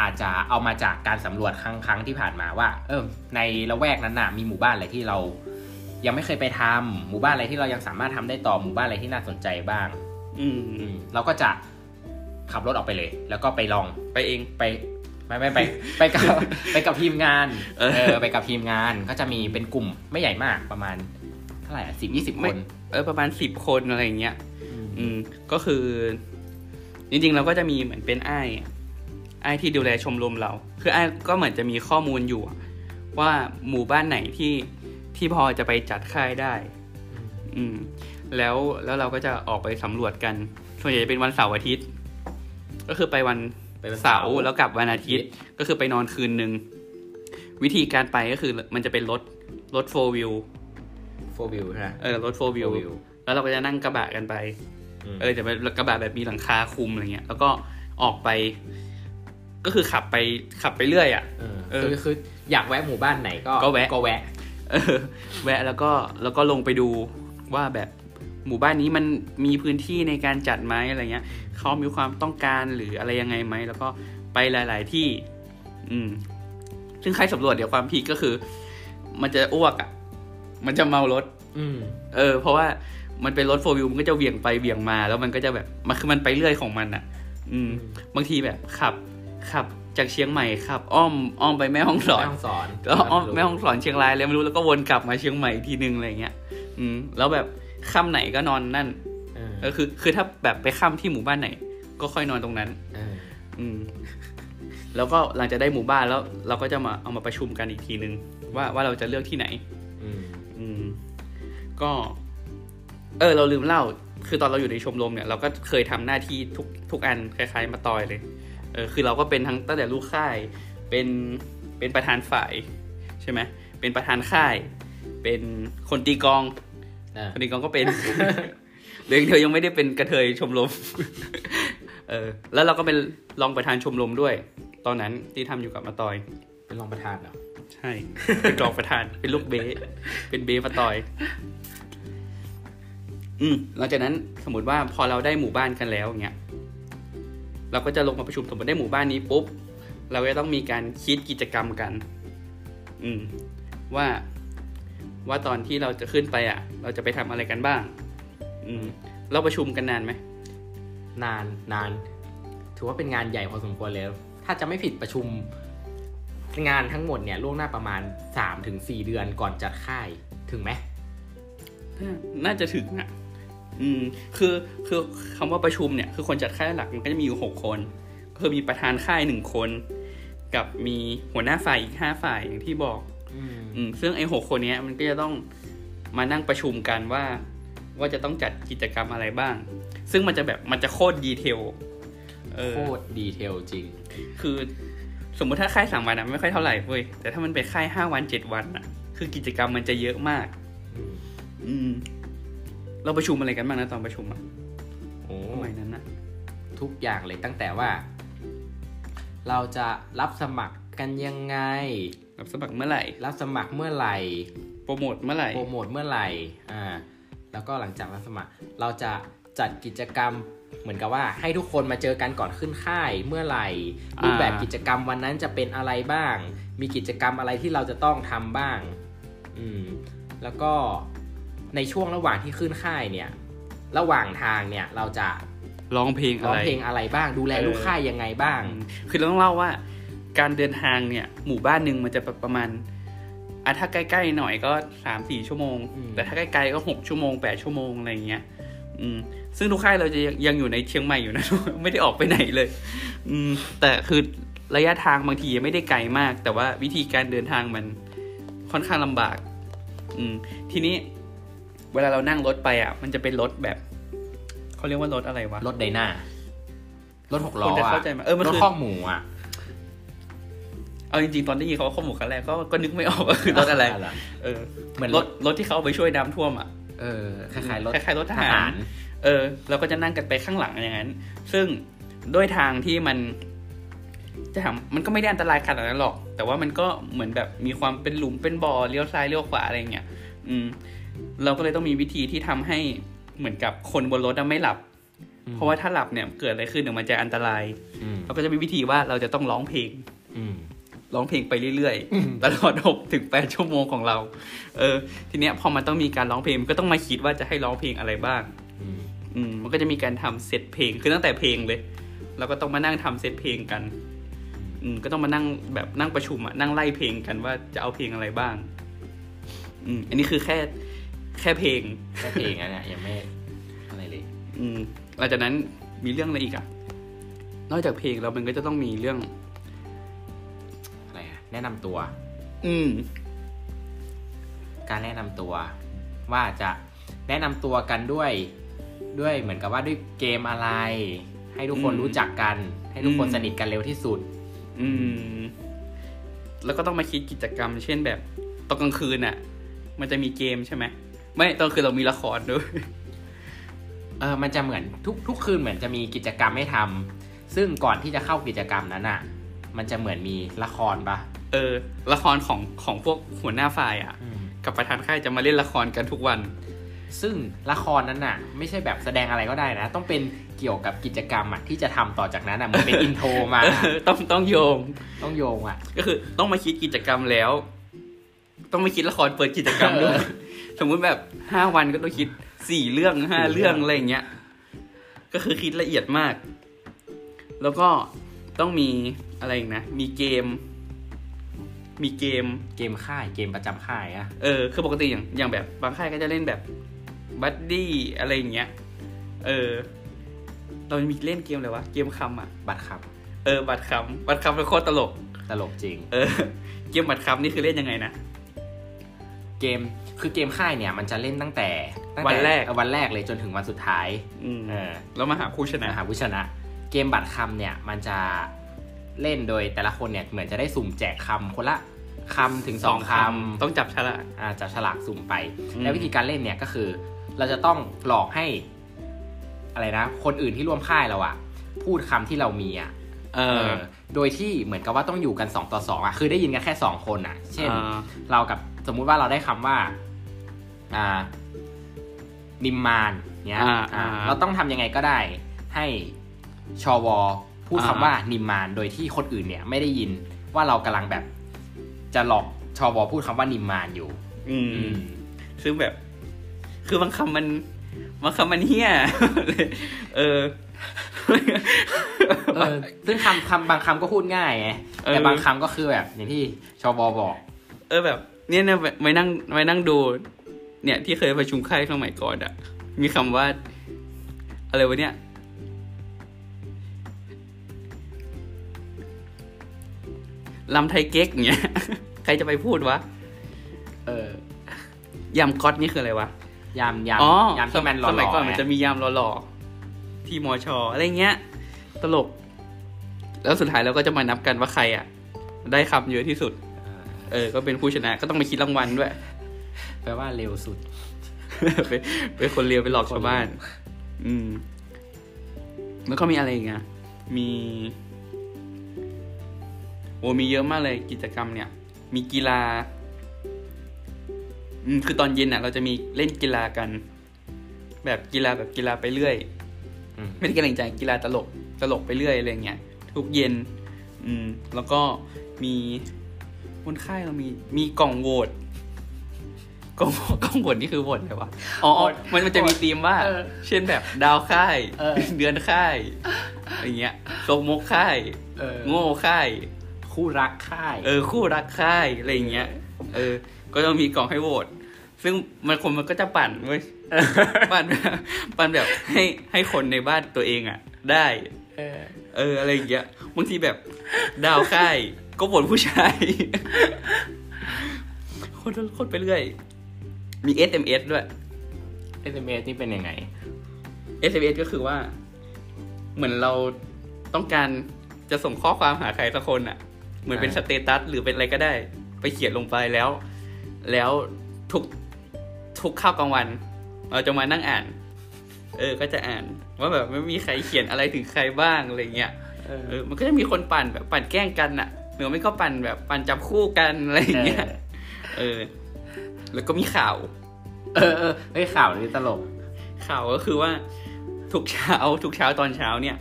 อาจจะเอามาจากการสำรวจครั้งครั้งที่ผ่านมาว่า เออในละแวกนั้นน่ะมีหมู่บ้านอะไรที่เรายังไม่เคยไปทำหมู่บ้านอะไรที่เรายังสามารถทำได้ต่อหมู่บ้านอะไรที่น่าสนใจบ้าง อืมอมเราก็จะขับรถออกไปเลย แล้วก็ไปลองไปเองไปไม่ไม่ไปไปกับไปกับทีมงานเออไปกับทีมงานก็จะมีเป็นกลุ่มไม่ใหญ่มากประมาณเท่าไหร่สิบยี่สิบคนเออประมาณสิบคนอะไรเงี้ย อืมก็คือ จริงๆเราก็จะมีเหมือนเป็นไอ้ายอ้ายที่ดูแลชมรมเรา คือไอ้ายก็เหมือนจะมีข้อมูลอยู่ ว่าหมู่บ้านไหนที่ที่พอจะไปจัดค่ายได้ อืม แล้วแล้วเราก็จะออกไปสำรวจกัน ส่วนใหญ่จะเป็นวันเสาร์อาทิตย์ ก็คือไปวันไปวันเสาเสาร์ร์แล้วกลับวันอาทิตย์ ก็คือไปนอนคืนหนึ่งวิธีการไปก็คือมันจะเป็นรถรถโฟวิวโฟวิวใช่ไหมเออรถโฟวิว four wheel แล้วเราก็จะนั่งกระบะกันไปอืมเออจะเป็นกระบะแบบมีหลังคาคุมอะไรเงี้ย แล้วก็ออกไป ก็คือขับไปขับไปเรื่อยอะเออเออคือคืออยากแวะหมู่บ้านไหนก็ก็แวะก็แวะเออแวะแล้วก็แล้วก็ลงไปดูว่าแบบหมู่บ้านนี้มันมีพื้นที่ในการจัดไหมอะไรเงี้ยเขามีความต้องการหรืออะไรยังไงไหมแล้วก็ไปหลาย ๆ ที่ อืม ซึ่งใครสำรวจเดี๋ยวความพีคก็คือ มันจะอ้วกอะ มันจะเมารถ อืม เออ เพราะว่ามันเป็นรถโฟวิวมันก็จะเหวี่ยงไปเหวี่ยงมา แล้วมันก็จะแบบมันคือมันไปเรื่อยของมันอะ อืม บางทีแบบขับ ขับจากเชียงใหม่ขับ อ้อมอ้อมไปแม่ห้องสอนแม่ห้องสอนแล้วอ้อมแม่ห้องสอนเชียงรายเลยไม่รู้แล้วก็วนกลับมาเชียงใหม่อีกทีนึงอะไรเงี้ย อืมแล้วแบบค่ำไหนก็นอนนั่นเออเออคือ คือถ้าแบบไปค่ำที่หมู่บ้านไหน ก็ค่อยนอนตรงนั้นเอออืมแล้วก็หลังจากได้หมู่บ้านแล้ว เราก็จะมาเอามาประชุมกันอีกทีนึง ว่าว่าเราจะเลือกที่ไหน อืมอืมก็ เออ เราลืมเล่า คือตอนเราอยู่ในชมรมเนี่ย เราก็เคยทำหน้าที่ทุกทุกอันคล้ายๆมาตอยเลย เออคือเราก็เป็นทั้งตั้งแต่ลูกค่าย เป็นเป็นประธานฝ่ายใช่ไหมเป็นประธานค่าย เป็นคนตีกลองอ่าคนตีกลองก็เป็นเดี๋ยวเธอยังไม่ได้เป็นกระเทยชมรมเออแล้วเราก็เป็นรองประธานชมรมด้วย ตอนนั้นที่ทำอยู่กับมาตอย เป็นรองประธานเหรอใช่เป็นรองประธาน เป็นลูกเบสเป็นเบสมาตอย อืมหลังจากนั้นสมมติว่าพอเราได้หมู่บ้านกันแล้วอย่างเงี้ย เราก็จะลงมาประชุมสมมติได้หมู่บ้านนี้ปุ๊บ เราก็ต้องมีการคิดกิจกรรมกัน อืม ว่าว่าตอนที่เราจะขึ้นไปอะ เราจะไปทำอะไรกันบ้าง อืม เราประชุมกันนานไหม นานนาน ถือว่าเป็นงานใหญ่พอสมควรเลย ถ้าจะไม่ผิดประชุม งานทั้งหมดเนี่ยล่วงหน้าประมาณ3าถึงสเดือนก่อนจัดค่าย ถึงไหม น่าน่าจะถึงอะ อืมคือคือคำว่าประชุมเนี่ยคือคนจัดค่ายหลักมันก็จะมีอยู่หกคนก็คือมีประธานค่ายหนึ่งคน กับมีหัวหน้าฝ่ายอีกห้าฝ่ายอย่างที่บอก อืมอืมซึ่งไอ้หกคนเนี้ยมันก็จะต้องมานั่งประชุมกันว่า ว่าจะต้องจัดกิจกรรมอะไรบ้าง ซึ่งมันจะแบบมันจะโคตรดีเทลเออโคตรดีเทลจริง คือสมมุติถ้าค่ายสามวันอะไม่ค่อยเท่าไหร่เว้ยแต่ถ้ามันเป็นค่ายห้าวันเจ็ดวันอะคือกิจกรรมมันจะเยอะมาก อืมอืม เราประชุมอะไรกันบ้างนะตอนประชุมอะโอ้สมัยนั้นอะทุกอย่างเลยตั้งแต่ว่า เราจะรับสมัครกันยังไง รับสมัครเมื่อไหร่ รับสมัครเมื่อไหร่ โปรโมทเมื่อไหร่ โปรโมทเมื่อไหร่อ่าแล้วก็หลังจากรับสมัคร เราจะจัดกิจกรรมเหมือนกับว่าให้ทุกคนมาเจอกันก่อนขึ้นค่ายเมื่อไหร่ รูปแบบกิจกรรมวันนั้นจะเป็นอะไรบ้าง มีกิจกรรมอะไรที่เราจะต้องทำบ้าง อืม แล้วก็ ในช่วงระหว่างที่ขึ้นค่ายเนี่ย ระหว่างทางเนี่ยเราจะร้องเพลงร้อะองไร เพลงอะไรบ้าง ดูแลเออลูกค่ายยังไงบ้างอืมคือเราต้องเล่าว่าการเดินทางเนี่ย หมู่บ้านหนึ่งมันจะประมาณอะถ้าใกล้ๆหน่อยก็สามสี่ชั่วโมง อืม แต่ถ้าใกล้ๆก็หกชั่วโมงแปดชั่วโมงอะไรอย่างเงี้ย อืม ซึ่งทุกค่ายเราจะยังยังอยู่ในเชียงใหม่อยู่นะ ไม่ได้ออกไปไหนเลย อืม แต่คือระยะทางบางทีไม่ได้ไกลมาก แต่ว่าวิธีการเดินทางมันค่อนข้างลำบาก อืม ทีนี้เวลาเรานั่งรถไปอะ มันจะเป็นรถแบบเขาเรียกว่ารถอะไรวะรถไดน่ารถหกล้อคนจะอะเข้าใจไหมเออมันรถคือข้อกหมูอะเอาจริงๆตอนได้ยินเขาว่าข้อมูลครั้งแรกก็ก็นึกไม่ออกว่าคือรถอะไรเออเหมือนรรถถรถที่เขาเอาไปช่วยน้ำท่วมอะเออคล้ายๆรถคล้ายๆรถทหาร เออ เราก็จะนั่งกันไปข้างหลังอย่างนั้น ซึ่งด้วยทางที่มัน จะถามมันก็ไม่ได้อันตรายขนาดนั้นหรอก แต่ว่ามันก็เหมือนแบบมีความเป็นหลุมเป็นบ่อเลี้ยวซ้ายเลี้ยวขวาอะไรเงี้ย อืม เราก็เลยต้องมีวิธีที่ทำให้เหมือนกับคนบนรถอะไม่หลับอืมเพราะว่าถ้าหลับเนี่ยเกิดอะไรขึ้นเดี๋ยวมันจะอันตรายอืมเราก็จะมีวิธีว่าเราจะต้องร้องเพลงอืมร้องเพลงไปเรื่อยๆ ตลอดหกถึงแปดชั่วโมงของเรา เออ ทีเนี้ยพอมันต้องมีการร้องเพลงมันก็ต้องมาคิดว่าจะให้ร้องเพลงอะไรบ้าง อืมอืมมันก็จะมีการทำเซตเพลง คือตั้งแต่เพลงเลย เราก็ต้องมานั่งทำเซตเพลงกัน อืม ก็ต้องมานั่งแบบนั่งประชุมอะนั่งไล่เพลงกันว่าจะเอาเพลงอะไรบ้าง อืม อันนี้คือแค่ แค่เพลง แค่เพลงอะเนี่ยยังไม่อะไรเลย อืมหลังจากนั้นมีเรื่องอะไรอีกอะนอกจากเพลงแล้วมันก็จะต้องมีเรื่อง อะไรอะแนะนำตัว อืม การแนะนำตัว ว่าจะแนะนำตัวกันด้วย ด้วยเหมือนกับว่าด้วยเกมอะไร ให้ทุกคนอืมรู้จักกัน ให้ทุกคนอืมสนิทกันเร็วที่สุด อืม แล้วก็ต้องมาคิดกิจกรรม เช่นแบบตอนกลางคืนน่ะ มันจะมีเกมใช่ไหม ไม่ตอนกลางคืนเรามีละครด้วยเออมันจะเหมือนทุกทุกคืนเหมือนจะมีกิจกรรมให้ทำซึ่งก่อนที่จะเข้ากิจกรรมนั้นอะ มันจะเหมือนมีละครปะเออ ละครของของพวกหัวหน้าฝ่ายอะ กับประธานค่ายจะมาเล่นละครกันทุกวัน ซึ่งละครนั้นน่ะ ไม่ใช่แบบแสดงอะไรก็ได้นะ ต้องเป็นเกี่ยวกับกิจกรรมอะที่จะทำต่อจากนั้นอะเหมันเป็นอินโทรมาเออต้องต้องโยงต้องโยงอะ ก็คือต้องมาคิดกิจกรรมแล้ว ต้องมาคิดละครเปิดกิจกรรมด้วย สมมุติแบบห้าวันก็ต้องคิดสี่เรื่องห้าสี่เรื่เรื่อองงอะไรอย่างเงี้ย ก็คือคิดละเอียดมาก แล้วก็ต้องมีอะไรอีกนะ มีเกม มีเกม เกมค่ายเกมประจำค่ายอะเออ คือปกติอย่างอย่างแบบบางค่ายก็จะเล่นแบบบัดดี้อะไรอย่างเงี้ย เออ เรามีเล่นเกมอะไรวะ เกมคำอะ บัตรครับเออ บัตรคำบัตรคำเป็นโคตรตลก ตลกจริง เออ เกมบัตรคำนี่คือเล่นยังไงนะ เกม คือเกมค่ายเนี่ยมันจะเล่นตั้งแต่ตั้งวันแต่แรกเออวันแรกเลยจนถึงวันสุดท้ายอืมเออแล้วมาหาผู้ชนะนะหาผู้ชนะ เกมบัตรคำเนี่ยมันจะเล่นโดยแต่ละคนเนี่ยเหมือนจะได้สุ่มแจกคำคนละคำถึงสองคำต้องจับฉลากอ่าจับฉลากสุ่มไปอืมแล้ววิธีการเล่นเนี่ยก็คือ เราจะต้องหลอกให้ อะไรนะ คนอื่นที่ร่วมค่ายเราอะพูดคำที่เรามีอะเอเอออ โดยที่เหมือนกับว่าต้องอยู่กัน2ต่อ2อะคือได้ยินกันแค่2คนอะเช่นอ่าเรากับสมมุติว่าเราได้คำว่าอ่า นิมมานเนี้ยอ่าอ่าอ่าเราต้องทำยังไงก็ได้ให้ชอวอพูดอ่าคำว่านิมมานโดยที่คนอื่นเนี่ยไม่ได้ยินว่าเรากำลังแบบจะหลอกชอวอพูดคำว่านิมมานอยู่ อืมอืมซึ่งแบบ คือบางคำมันบางคำมันเฮี้ยเออเออซึ่งคำคำบางคำก็พูดง่ายไงเออแต่บางคำก็คือแบบอย่างที่ชอบอบอก เออแบบ เนี่ยเนี่ยไปนั่งไปนั่งดู เนี่ยที่เคยประชุมค่ายสมัยก่อนอะมีคำว่า อะไรวะเนี่ยลำไทยเก๊กอย่างเงี้ย ใครจะไปพูดวะ เออยำก๊อตนี่คืออะไรวะยามยามอ๋อยามที่แมนหล่อสมัยก่อนๆมันไงจะมียามหล่อๆที่มอชออะไรเงี้ย ตลก แล้วสุดท้ายเราก็จะมานับกันว่าใครอะ ได้คำเยอะที่สุด เออเออก็เป็นผู้ชนะก็ต้องไปคิดรางวัลด้วยแป ลว่าเร็วสุด เป็นเป็นคนเรียวไปหลอกชาวบ้าน อืม แล้วก็มีอะไรอีกอะมี โอ้มีเยอะมากเลยกิจกรรมเนี่ย มีกีฬา อืมคือตอนเย็นอะ เราจะมีเล่นกีฬากัน แบบกีฬาแบบกีฬาไปเรื่อยอืมไม่ได้กีฬาจริงจังกีฬาตลกตลกไปเรื่อยอะไรเงี้ยทุกเย็น อืม แล้วก็มีบนค่ายเรามีมีกล่องโหวต กล่องกล่องโหวตนี่คือโหวตอะไรวะอ๋ออ๋อมันมันจะมีธีมว่าเออเช่นแบบดาวค่ายเออเดือนค่ายอะไรเงี้ยโชกมกค่ายเออโง่ค่าย คู่รักค่าย เออ คู่รักค่ายอะไรอย่างเงี้ย เออ ก็ต้องมีกล่องให้โหวตซึ่งมันคนมันก็จะปั่นเว้ยปั่นแบบปั่นแบบให้ให้คนในบ้านตัวเองอะ ได้เออเอออะไรอย่างเงี้ยบางทีแบบ ดาวค่าย ก็โหวตผู้ชายโคตรโคตรไปเรื่อย มี SMS ด้วย SMS นี่เป็นยังไง SMS ก็คือว่า เหมือนเราต้องการจะส่งข้อความหาใครสักคนอะ่ะ เหมือนเป็นอ่า status หรือเป็นอะไรก็ได้ ไปเขียนลงไปแล้ว แล้วทุกทุกข้าวกลางวัน เราจะมานั่งอ่าน เออ ก็จะอ่าน ว่าแบบไม่มีใครเขียนอะไรถึงใครบ้างอะไรเงี้ยเออเออมันก็จะมีคนปั่นแบบปั่นแกล้งกันอะ่ะหรือไม่ก็ปั่นแบบปั่นจับคู่กันอะไรอย่างเงี้ย เออ แล้วก็มีข่าว เออเออเฮ้ยข่าวนี้ตลก ข่าวก็คือว่า ทุกเช้าทุกเช้าตอนเช้าเนี่ย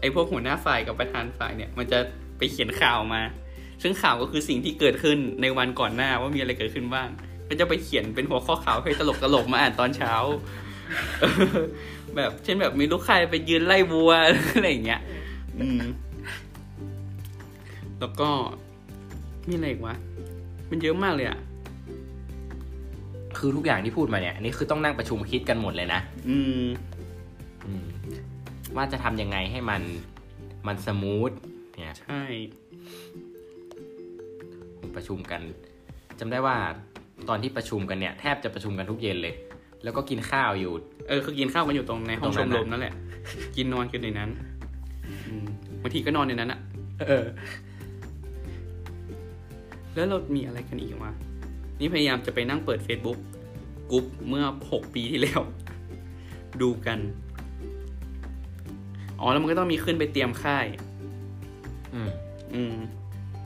ไอ้พวกหัวหน้าฝ่ายกับประธานฝ่ายเนี่ย มันจะไปเขียนข่าวมา ซึ่งข่าวก็คือสิ่งที่เกิดขึ้นในวันก่อนหน้าว่ามีอะไรเกิดขึ้นบ้าง ก็จะไปเขียนเป็นหัวข้อข่าวให้ตลกตลกๆมาอ่านตอนเช้าเออแบบเช่นแบบมีลูกค้าไปยืนไล่วัวอะไรอย่างเงี้ย อืม แล้วก็มีอะไรอีกวะ มันเยอะมากเลยอะ คือทุกอย่างที่พูดมาเนี่ยอันนี่คือต้องนั่งประชุมคิดกันหมดเลยนะอืมอืมว่าจะทำยังไงให้มันมันสมูทเนี่ยใช่ประชุมกันจำได้ว่าตอนที่ประชุมกันเนี่ยแทบจะประชุมกันทุกเย็นเลย แล้วก็กินข้าวอยู่ เออคือกินข้าวกันอยู่ตรงในห้องตชรงมนั้นรน่ะมนั่นแหละ กินนอนกันในนั้นอืมบางทีก็นอนในนั้นอะเออ แล้วเรามีอะไรกันอีกวะนี่พยายามจะไปนั่งเปิด Facebook กรุ๊ปเมื่อหกปีที่แล้ว ดูกัน อ๋อแล้วมันก็ต้องมีขึ้นไปเตรียมค่าย อืม อืม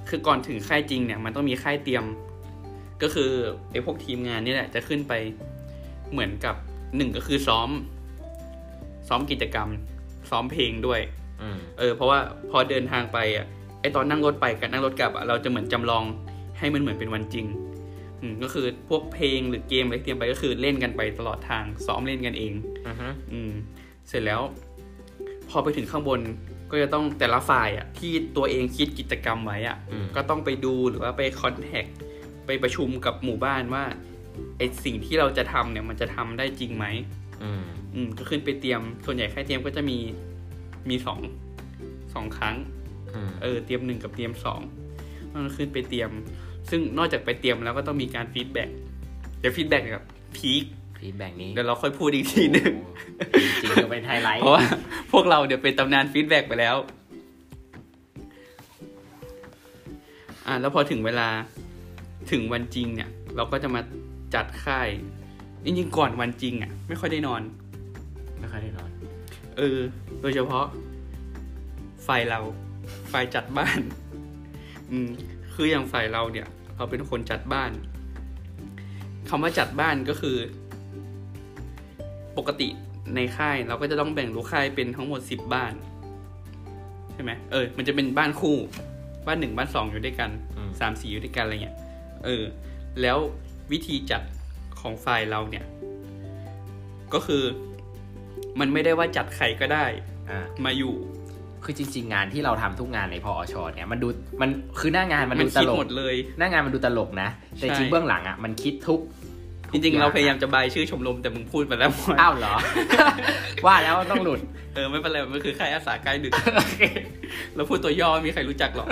คือก่อนถึงค่ายจริงเนี่ย มันต้องมีค่ายเตรียม ก็คือไอ้พวกทีมงานนี่แหละ จะขึ้นไปเหมือนกับหนึ่งก็คือซ้อม ซ้อมกิจกรรม ซ้อมเพลงด้วยอืมเออ เพราะว่าพอเดินทางไปอะไอตอนนั่งรถไปกับนั่งรถกลับอะเราจะเหมือนจำลองให้มันเหมือนเป็นวันจริงอืม ก็คือพวกเพลงหรือเกมอะไรที่เตรียมไปก็คือเล่นกันไปตลอดทางซ้อมเล่นกันเองอือฮึอืมเสร็จแล้ว พอไปถึงข้างบนก็จะต้องแต่ละฝ่ายอะที่ตัวเองคิดกิจกรรมไว้อะอืมก็ต้องไปดูหรือว่าไปคอนแทคไปประชุมกับหมู่บ้านว่าไอสิ่งที่เราจะทำเนี่ยมันจะทำได้จริงไหมอืมอืมก็ขึ้นไปเตรียมส่วนใหญ่ค่ายเตรียมก็จะมีมีสองสองครั้งอืมเออเตรียมหนึ่งกับเตรียมสองมันขึ้นไปเตรียม ซึ่งนอกจากไปเตรียมแล้วก็ต้องมีการ feedback เดี๋ยว feedback กับ peak feedback นี้เดี๋ยวเราค่อยพูดอีกทีหนึ่งโอ้จริงๆจะเป็นไฮไลท์เพราะว่าพวกเราเดี๋ยวเป็นตำนาน feedback ไปแล้วอ่าแล้วพอถึงเวลาถึงวันจริงเนี่ย เราก็จะมาจัดค่ายจริงๆก่อนวันจริงอะ ไม่ค่อยได้นอน ไม่ค่อยได้นอน เออ โดยเฉพาะฝ่ายเราฝ่ายจัดบ้าน อืม คืออย่างฝ่ายเราเนี่ย เราเป็นคนจัดบ้านคำว่าจัดบ้านก็คือ ปกติในค่ายเราก็จะต้องแบ่งลูกค่ายเป็นทั้งหมดสิบบ้าน ใช่ไหมเออ มันจะเป็นบ้านคู่บ้านหนึ่งบ้านสองอยู่ด้วยกันอืมสามสี่อยู่ด้วยกันอะไรเงี้ยเออ แล้ววิธีจัดของฝ่ายเราเนี่ย ก็คือ มันไม่ได้ว่าจัดใครก็ได้อ่ามาอยู่ คือจริง ๆ งานที่เราทำทุกงานในพออชเนี่ยมันดูมันคือหน้างานมันมันดูตคิดลกหมดเลย หน้างานมันดูตลกนะ แต่ใช่จริงเบื้องหลังอะมันคิดทุกจริงๆ เราพยายามจะบายชื่อชมรมแต่มึงพูดไปแล้วหมดอ้าวเหรอ ว่าแล้วต้องหลุด เออไม่เป็นไรมันคือค่ายอาสาใกล้ดึกเราพูดตัวย่อไม่มีใครรู้จักหรอก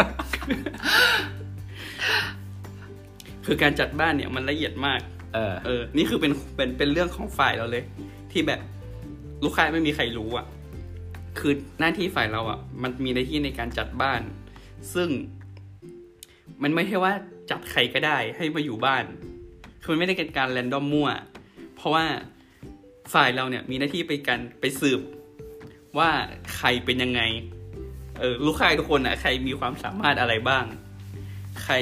คือการจัดบ้านเนี่ยมันละเอียดมาก เออ เออ นี่คือเป็นเป็นเป็นเรื่องของฝ่ายเราเลย ที่แบบลูกค้าไม่มีใครรู้อะ คือหน้าที่ฝ่ายเราอะ มันมีหน้าที่ในการจัดบ้าน ซึ่ง มันไม่ใช่ว่าจัดใครก็ได้ให้มาอยู่บ้าน คือมันไม่ได้เป็นการแรนดอมมั่ว เพราะว่าฝ่ายเราเนี่ยมีหน้าที่ไปกันไปสืบ ว่าใครเป็นยังไง เออลูกค่าทุกคนอะ ใครมีความสามารถอะไรบ้าง ใคร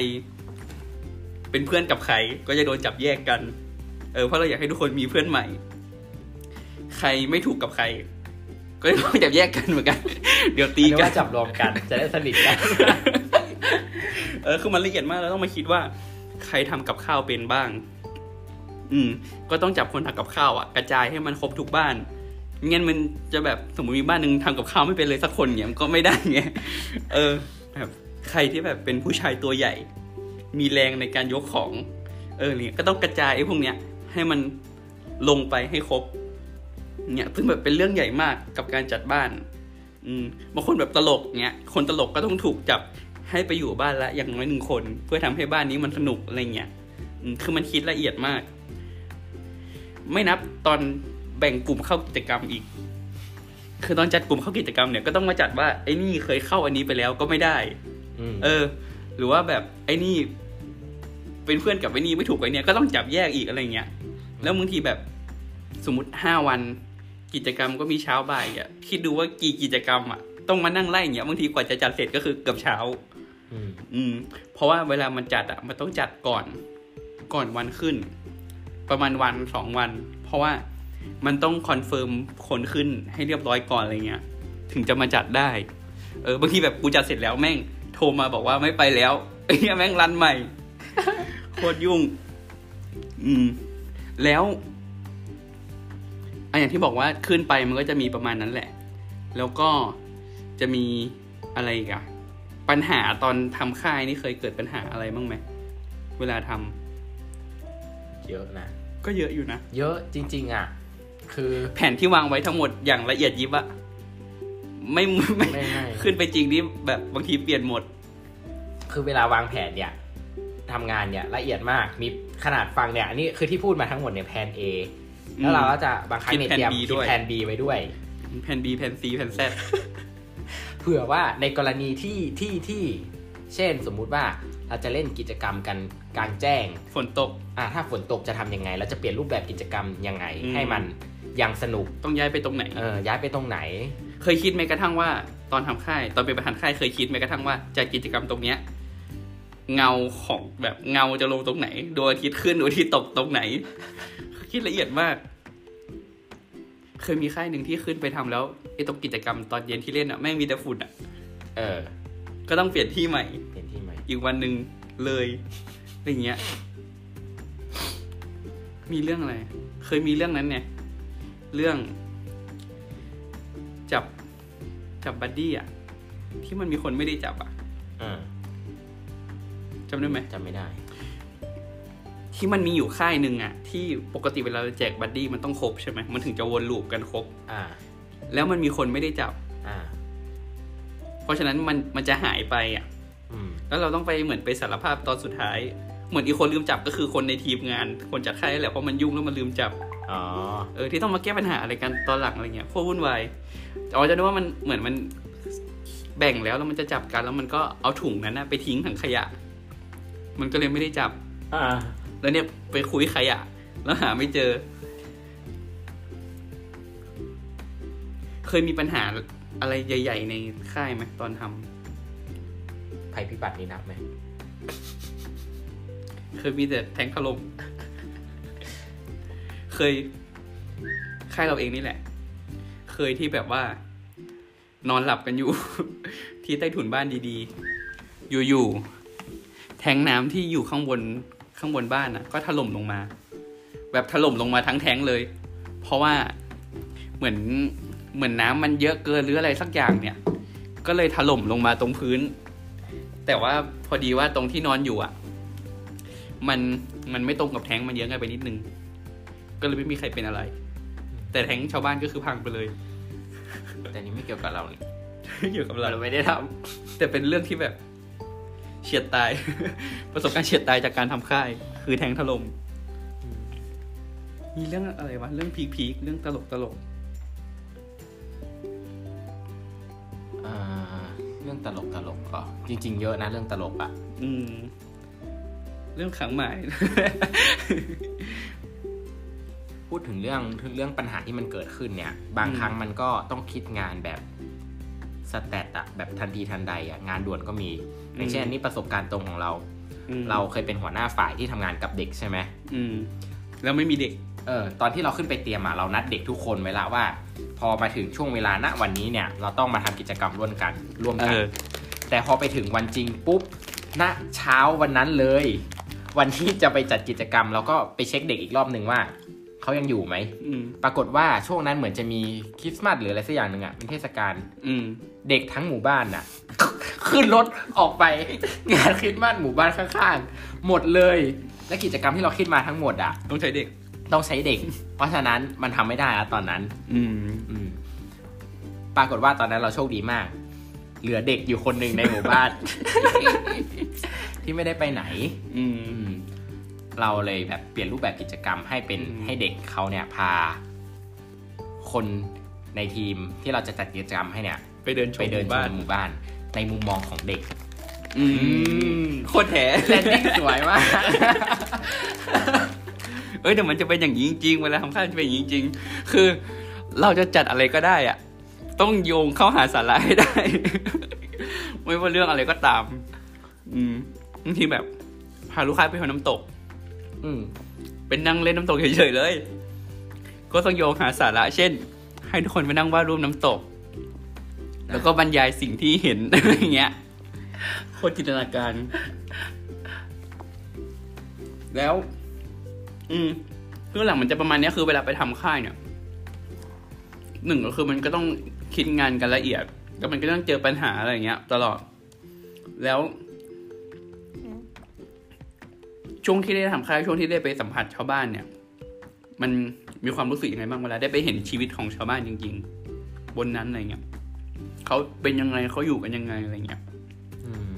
เป็นเพื่อนกับใครก็จะโดนจับแยกกัน เออเพราะเราอยากให้ทุกคนมีเพื่อนใหม่ ใครไม่ถูกกับใคร ก็จะต้องจับแยกกันเหมือนกัน เดี๋ยวตีตีกักันนจับรวมกัน จะได้สนิทกัน เออคือมันละเอียดมากเราต้องมาคิดว่า ใครทำกับข้าวเป็นบ้าง อืม ก็ต้องจับคนทำกับข้าวอะกระจายให้มันครบทุกบ้านไม่งั้นมันจะแบบสมมติมีบ้านหนึ่งทำกับข้าวไม่เป็นเลยสักคนเนี่ยมันก็ไม่ได้ไงเออ แบบใครที่แบบเป็นผู้ชายตัวใหญ่ มีแรงในการยกของ เออเนี่ยก็ต้องกระจายไอ้พวกเนี้ย ให้มันลงไปให้ครบ เนี่ยซึ่งแบบเป็นเรื่องใหญ่มากกับการจัดบ้าน อืมบางคนแบบตลกเนี้ยคนตลกก็ต้องถูกจับให้ไปอยู่บ้านละอย่างน้อยหนึ่งคน เพื่อทำให้บ้านนี้มันสนุกอะไรเงี้ยอืมคือมันคิดละเอียดมาก ไม่นับตอนแบ่งกลุ่มเข้ากิจกรรมอีก คือตอนจัดกลุ่มเข้ากิจกรรมเนี่ยก็ต้องมาจัดว่าไอ้นี่เคยเข้าอันนี้ไปแล้วก็ไม่ได้อืมเออ หรือว่าแบบไอ้นี่ เป็นเพื่อนกับไอ้นี่ไม่ถูกไอ้เนี่ยก็ต้องจับแยกอีกอะไรเงี้ย แล้วบางทีแบบสมมติห้าวัน กิจกรรมก็มีเช้าบ่ายอะคิดดูว่ากี่กิจกรรมอะต้องมานั่งไล่อย่างเงี้ยบางทีกว่าจะจัดเสร็จก็คือเกือบเช้าอืมอืม เพราะว่าเวลามันจัดอะมันต้องจัดก่อนก่อนวันขึ้น ประมาณวันสองวัน เพราะว่ามันต้อง confirm คนขึ้นให้เรียบร้อยก่อนอะไรเงี้ย ถึงจะมาจัดได้ เออบางทีแบบกูจัดเสร็จแล้วแม่ง โทรมาบอกว่าไม่ไปแล้วไอ้เหี้ยแม่ง run ใหม่โคตรยุ่ง อืม แล้ว อันอย่างที่บอกว่าขึ้นไปมันก็จะมีประมาณนั้นแหละ แล้วก็จะมีอะไรอีกอะปัญหาตอนทำค่ายนี่เคยเกิดปัญหาอะไรบ้างไหมเวลาทำเยอะนะ ก็เยอะอยู่นะ เยอะจริง ๆ อะ คือแผนที่วางไว้ทั้งหมดอย่างละเอียดยิบอะไม่ไม่ไม่ไม่ขึ้นไปจริงนี่แบบบางทีเปลี่ยนหมด คือเวลาวางแผนเนี่ยทำงานเนี่ยละเอียดมากมีขนาดฟังเนี่ยอันนี้คือที่พูดมาทั้งหมดเนี่ยแผน A แล้วเราก็จะบางครั้งเนี่ยคิดเตรียมแผน B คิดด้วยแผน B ไว้ด้วยแผน B แผน C แผน Z เผื่อว่าในกรณีที่ที่ที่เช่นสมมุติว่าเราจะเล่นกิจกรรมกันกลางแจ้ง ฝนตกอ่าถ้าฝนตกจะทำยังไง เราจะเปลี่ยนรูปแบบกิจกรรมยังไงอืมให้มันยังสนุกต้องย้ายไปตรงไหนเออย้ายไปตรงไหน เคยคิดไหมกระทั่งว่าตอนทำค่าย ตอนเป็นประธานค่ายเคยคิดไหมกระทั่งว่าจากกิจกรรมตรงเนี้ยเงาของแบบเงาจะลงตรงไหนดวงอาทิตย์ขึ้นดวงอาทิตย์ตกตรงไหน คิดละเอียดมาก เคยมีค่ายหนึ่งที่ขึ้นไปทำแล้วไอ้ตรงกิจกรรมตอนเย็นที่เล่นอะแม่งมีแต่ฝุ่นอะเออ ก็ต้องเปลี่ยนที่ใหม่เปลี่ยนที่ใหม่ อีกวันหนึ่งเลยอะไรเงี้ย มีเรื่องอะไร เคยมีเรื่องนั้นเนี่ย เรื่อง จับจับ buddy อะที่มันมีคนไม่ได้จับอะเออจำได้ไหมจำไม่ได้ ที่มันมีอยู่ค่ายหนึ่งอะที่ปกติเวลาเราแจก buddy มันต้องครบใช่ไหมมันถึงจะวน loop กันครบ อ่า แล้วมันมีคนไม่ได้จับ อ่า เพราะฉะนั้นมันมันจะหายไปอะอืมแล้วเราต้องไปเหมือนไปสารภาพตอนสุดท้าย เหมือนอีกคนลืมจับก็คือคนในทีมงาน คนจัดค่ายนั่นแหละเพราะมันยุ่งแล้วมันลืมจับอ๋อเออที่ต้องมาแก้ปัญหาอะไรกันตอนหลังอะไรเงี้ยโคตรวุ่นวายอ๋อจะนึกว่ามันเหมือนมันแบ่งแล้วแล้วมันจะจับกันแล้วมันก็เอาถุงนั้นนะไปทิ้งถังขยะ มันก็เลยไม่ได้จับ อ่า แล้วเนี่ยไปคุยขยะ แล้วหาไม่เจอ เคยมีปัญหาอะไรใหญ่ ๆ ในค่ายไหมตอนทำภัยพิบัตินี่นับไหมเคยมีแต่แทงถล่มเคยค่ายเราเองนี่แหละ เคยที่แบบว่า นอนหลับกันอยู่ ที่ใต้ถุนบ้านดีๆ อยู่ๆแทงน้ำที่อยู่ข้างบน ข้างบนบ้านน่ะก็ถล่มลงมา แบบถล่มลงมาทั้งแทงเลย เพราะว่าเหมือนเหมือนน้ำมันเยอะเกินหรืออะไรสักอย่างเนี่ย ก็เลยถล่มลงมาตรงพื้น แต่ว่าพอดีว่าตรงที่นอนอยู่อะ มันมันไม่ตรงกับแท้งมันเยอะกันไปนิดนึง ก็เลยไม่มีใครเป็นอะไร แต่แท้งชาวบ้านก็คือพังไปเลย แต่นี่ไม่เกี่ยวกับเรานี่อยู่กับเราเราไม่ได้ทแต่เป็นเรื่องที่แบบ เฉียดตาย ประสบการณ์เฉียดตายจากการทำค่าย คือแทงถล่มมีเรื่องอะไรวะ เรื่องพีคพีคๆเรื่องตลกตลกำอ่าเรื่องตลกตลกก็จริง ๆ เยอะนะเรื่องตลกอะอืม เรื่องขังหมายพพูดถึงเรื่องถึงเรื่องปัญหาที่มันเกิดขึ้นเนี่ย บางอืมครั้งมันก็ต้องคิดงานแบบสแตทอะแบบทันทีทันใดอะงานด่วนก็มี อย่างเช่นอันนี้ประสบการณ์ตรงของเราอืมเราเคยเป็นหัวหน้าฝ่ายที่ทำงานกับเด็กใช่ไหมอืมแล้วไม่มีเด็กเออตอนที่เราขึ้นไปเตรียมอะเรานัดเด็กทุกคนไว้ละว่า พอมาถึงช่วงเวลาณวันนี้เนี่ย เราต้องมาทำกิจกรรมร่วมกันร่วมเอกันอแต่พอไปถึงวันจริงปุ๊บณเช้าวันนั้นเลย วันที่จะไปจัดกิจกรรมเราก็ไปเช็คเด็กอีกรอบหนึ่งว่า เขายังอยู่ไหมอืมปรากฏว่าช่วงนั้นเหมือนจะมีคริสต์มาสหรืออะไรสักอย่างหนึ่งอะเป็นเทศกาลอืมเด็กทั้งหมู่บ้านน่ะ ขึ้นรถออกไปงานคริสต์มาสหมู่บ้านข้างๆหมดเลย และกิจกรรมที่เราคิดมาทั้งหมดอะต้องใช้เด็ก ต้องใช้เด็ก เพราะฉะนั้นมันทำไม่ได้อะตอนนั้นอืมอืมปรากฏว่าตอนนั้นเราโชคดีมาก เหลือเด็กอยู่คนหนึ่งในหมู่บ้าน ที่ไม่ได้ไปไหน อืมอืม เราเลยแบบเปลี่ยนรูปแบบกิจกรรมให้เป็นอืมให้เด็กเขาเนี่ยพา คนในทีมที่เราจะจัดกิจกรรมให้เนี่ย ไปเดินชไปมเดินหมู่ชบ้านมหมู่บ้าน ในมุมมองของเด็กอืมโคตรแถแลนดิ้งสวยมาก เอ้ยแต่มันจะเป็นอย่างนี้จริงๆเวลาทำข้าวจะเป็นอย่างนี้จริงๆคือเราจะจัดอะไรก็ได้อะต้องโยงเข้าหาสาระให้ได้ ไม่ว่าเรื่องอะไรก็ตาม อืมบางทีแบบ พาลูกค้าไปทำน้ำตก อืมเป็นนั่งเล่นน้ำตกเฉยๆเลย ก็ต้องโยงหาสาระ เช่น ให้ทุกคนไปนั่งวาดรูปน้ำตก แล้วก็บรรยายสิ่งที่เห็นอะไรอย่างเงี้ยโคตรจินตนาการ แล้ว อืมเรื่องหลังมันจะประมาณเนี้ยคือเวลาไปทำค่ายเนี่ยหนึ่งก็คือมันก็ต้องคิดงานกันละเอียด แล้วมันก็ต้องเจอปัญหาอะไรอย่างเงี้ย ตลอด แล้ว ช่วงที่ได้ทำค่ายช่วงที่ได้ไปสัมผัสชาวบ้านเนี่ย มันมีความรู้สึกยังไงบ้างเวลาได้ไปเห็นชีวิตของชาวบ้านจริง ๆ บนนั้นอะไรเงี้ยเขาเป็นยังไงเขาอยู่กันยังไงอะไรเงี้ยอืม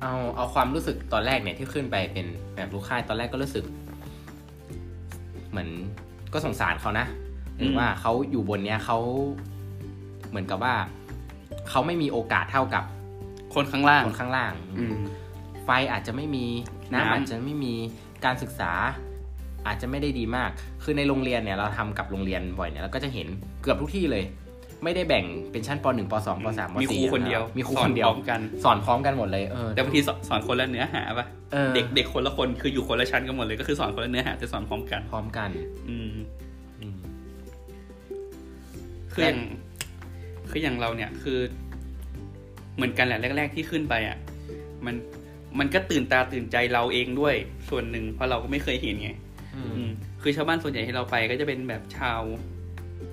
เอาเอาความรู้สึกตอนแรกเนี่ยที่ขึ้นไปเป็นแบบลูกค่ายตอนแรกก็รู้สึก เหมือนก็สงสารเขานะหรือว่าเขาอยู่บนเนี้ยเขาเหมือนกับว่าเขาไม่มีโอกาสเท่ากับ คนข้างล่างคนข้างล่าง อืม ไฟอาจจะไม่มีน้ำน้ำอาจจะไม่มีการศึกษา อาจจะไม่ได้ดีมาก คือในโรงเรียนเนี่ยเราทำกับโรงเรียนบ่อยเนี่ยเราก็จะเห็นเกือบทุกที่เลย ไม่ได้แบ่งเป็นชั้นป .1 ป .2 ป .3 ป .4 มีครูคนเดียวมีครูคนเดียวสอพร้อมกันสอนพร้อมกันหมดเลยเออแต่บางทีสอนสอนคนละเนื้อหาปะเออเด็กเด็กคนละคนคืออยู่คนละชั้นกันหมดเลยก็คือสอนคนละเนื้อหาแต่สอนพร้อมกันพร้อมกัน อืมอืมคืออย่างคืออย่างเราเนี่ยคือ เหมือนกันแหละแรก ๆ ที่ขึ้นไปอะ มัน มันก็ตื่นตาตื่นใจเราเองด้วยส่วนหนึ่งเพราะเราก็ไม่เคยเห็นไงอืมอืมคือชาวบ้านส่วนใหญ่ที่เราไปก็จะเป็นแบบชาว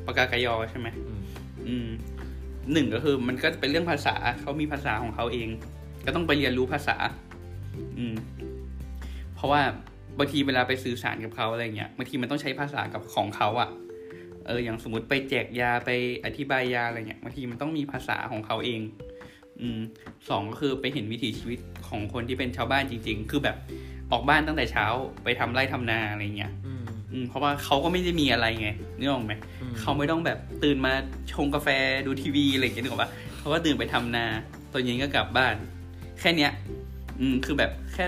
ปากากยอใช่ไหมอืมอืมหนึ่งก็คือมันก็เป็นเรื่องภาษาเขามีภาษาของเขาเอง ก็ต้องไปเรียนรู้ภาษา อืม เพราะว่าบางทีเวลาไปสื่อสารกับเขาอะไรเงี้ยบางทีมันต้องใช้ภาษากับของเขาอะ่ะ เอออย่างสมมติไปแจกยาไปอธิบายยาอะไรเงี้ยบางทีมันต้องมีภาษาของเขาเอง อืมสองก็คือไปเห็นวิถีชีวิตของคนที่เป็นชาวบ้านจริง ๆ คือแบบออกบ้านตั้งแต่เช้าไปทำไร่ทำนาอะไรเงี้ยอืมอืมเพราะว่าเขาก็ไม่ได้มีอะไรไงนึกออกไหมอืมเขาไม่ต้องแบบตื่นมาชงกาแฟดูทีวีอะไรอย่างเงี้ยนึกออกปะเขาก็ตื่นไปทำนาตอนเย็นก็กลับบ้าน แค่เนี้ย อืมคือแบบแค่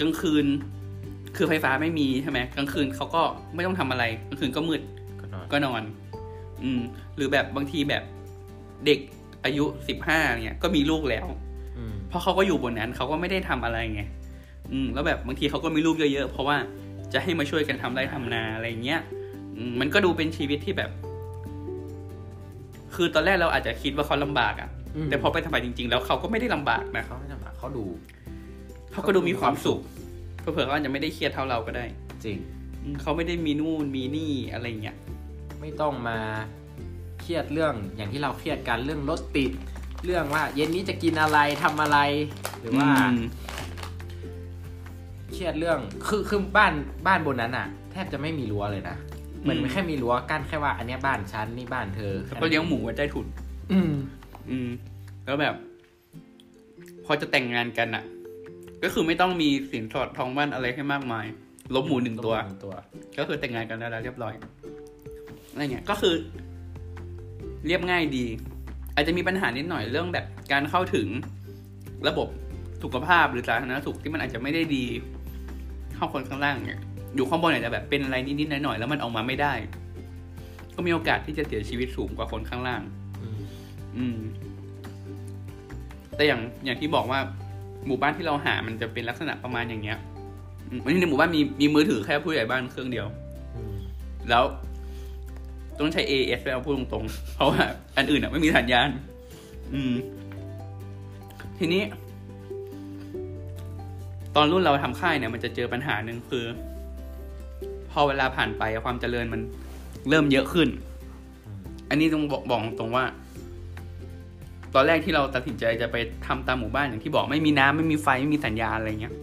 กลางคืน คือไฟฟ้าไม่มีใช่ไหมกลางคืนเขาก็ไม่ต้องทำอะไรกลางคืนก็มืดก็นอนก็นอน อืม หรือแบบบางทีแบบเด็ก อายุสิบห้าเนี่ยก็มีลูกแล้วอืมเพราะเขาก็อยู่บนนั้นเขาก็ไม่ได้ทำอะไรไงอืมแล้วแบบบางทีเขาก็มีลูกเยอะๆเพราะว่าจะให้มาช่วยกันทำไร่ทำนาอะไรเงี้ยอืมมันก็ดูเป็นชีวิตที่แบบ คือตอนแรกเราอาจจะคิดว่าเขาลำบากอะ่ะอืมแต่พอไปทำไปจริง ๆ แล้วเขาก็ไม่ได้ลำบากนะเขาไม่ทำอะเขาดูเขาก็ดูมีความสุขเผื่อๆเขาอาจจะไม่ได้เครียดเท่าเราก็ได้ จริงอืมเขาไม่ได้มีนู่นมีนี่อะไรเงี้ยไม่ต้องมาเค รียดเรื่องอย่างที่เราเครียดกันเรื่องรถติด เรื่องว่า เย็นนี้จะกินอะไรทำอะไร หรือว่าอืมเครียดเรื่องคือคือบ้านบ้านบนนั้นอะแทบจะไม่มีรั้วเลยนะเหมือนอืมแค่มีรั้วกั้นแค่ว่าอันเนี้ยบ้านฉันนี่บ้านเธอแล้วก็เลี้ยงหมูไว้ใต้ถุน อืม อืม แล้วแบบ พอจะแต่งงานกันอะ ก็คือไม่ต้องมีสินสอดทองมั่นอะไรให้มากมายลบหมูหนึ่งตัวหนึ่งตัวก็คือแต่งงานกันได้แล้วเรียบร้อยอะไรเงี้ยก็คือ เรียบง่ายดี อาจจะมีปัญหานิดหน่อยเรื่องแบบการเข้าถึงระบบสุขภาพหรือสาธารณสุขที่มันอาจจะไม่ได้ดีเท่าคนข้างล่างเนี่ยอยู่ข้างบนอาจจะแบบเป็นอะไรนิดๆหน่อยๆแล้วมันออกมาไม่ได้ ก็มีโอกาสที่จะเสียชีวิตสูงกว่าคนข้างล่าง อืมอืมแต่อย่างอย่างที่บอกว่าหมู่บ้านที่เราหามันจะเป็นลักษณะประมาณอย่างเงี้ยอืมวันนี้ในหมู่บ้านมีมีมือถือแค่ผู้ใหญ่บ้านเครื่องเดียวอืมแล้ว ต้องใช้ AS ไปเอาพูดตรงๆ เพราะว่าอันอื่นอะไม่มีสัญญาณ อืม ทีนี้ ตอนรุ่นเราทำค่ายเนี่ย มันจะเจอปัญหาหนึ่งคือ พอเวลาผ่านไปความเจริญมันเริ่มเยอะขึ้น อันนี้ต้องบอกบอกตรงว่า ตอนแรกที่เราตัดสินใจจะไปทำตามหมู่บ้านอย่างที่บอกไม่มีน้ำไม่มีไฟไม่มีสัญญาณอะไรเงี้ย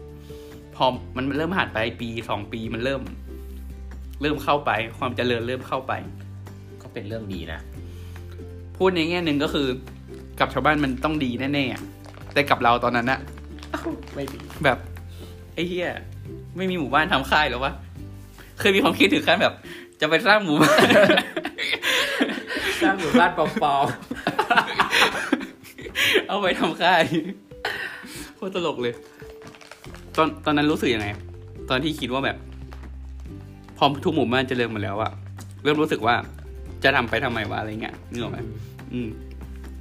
พอมันเริ่มผ่านไปปีสองปีมันเริ่ม เริ่มเข้าไป ความเจริญเริ่มเข้าไป ก็เป็นเรื่องดีนะ พูดในแง่หนึ่งก็คือกับชาวบ้านมันต้องดีแน่ๆอะแต่กับเราตอนนั้นอะไม่ดีแบบไอ้เหี้ยไม่มีหมู่บ้านทำค่ายหรอวะเคยมีความคิดถึงขั้นแบบ จะไปสร้างหมู่บ้านสร้างหมู่บ้านปลอมเอาไปทำค่ายโคตรตลกเลย ตอนตอนนั้นรู้สึกยังไง ตอนที่คิดว่าแบบ พอทุกหมู่บ้านเจริญหมดแล้วอะเริ่มรู้สึกว่า จะทำไปทำไมวะอะไรเงี้ยนึกออกไหมอืม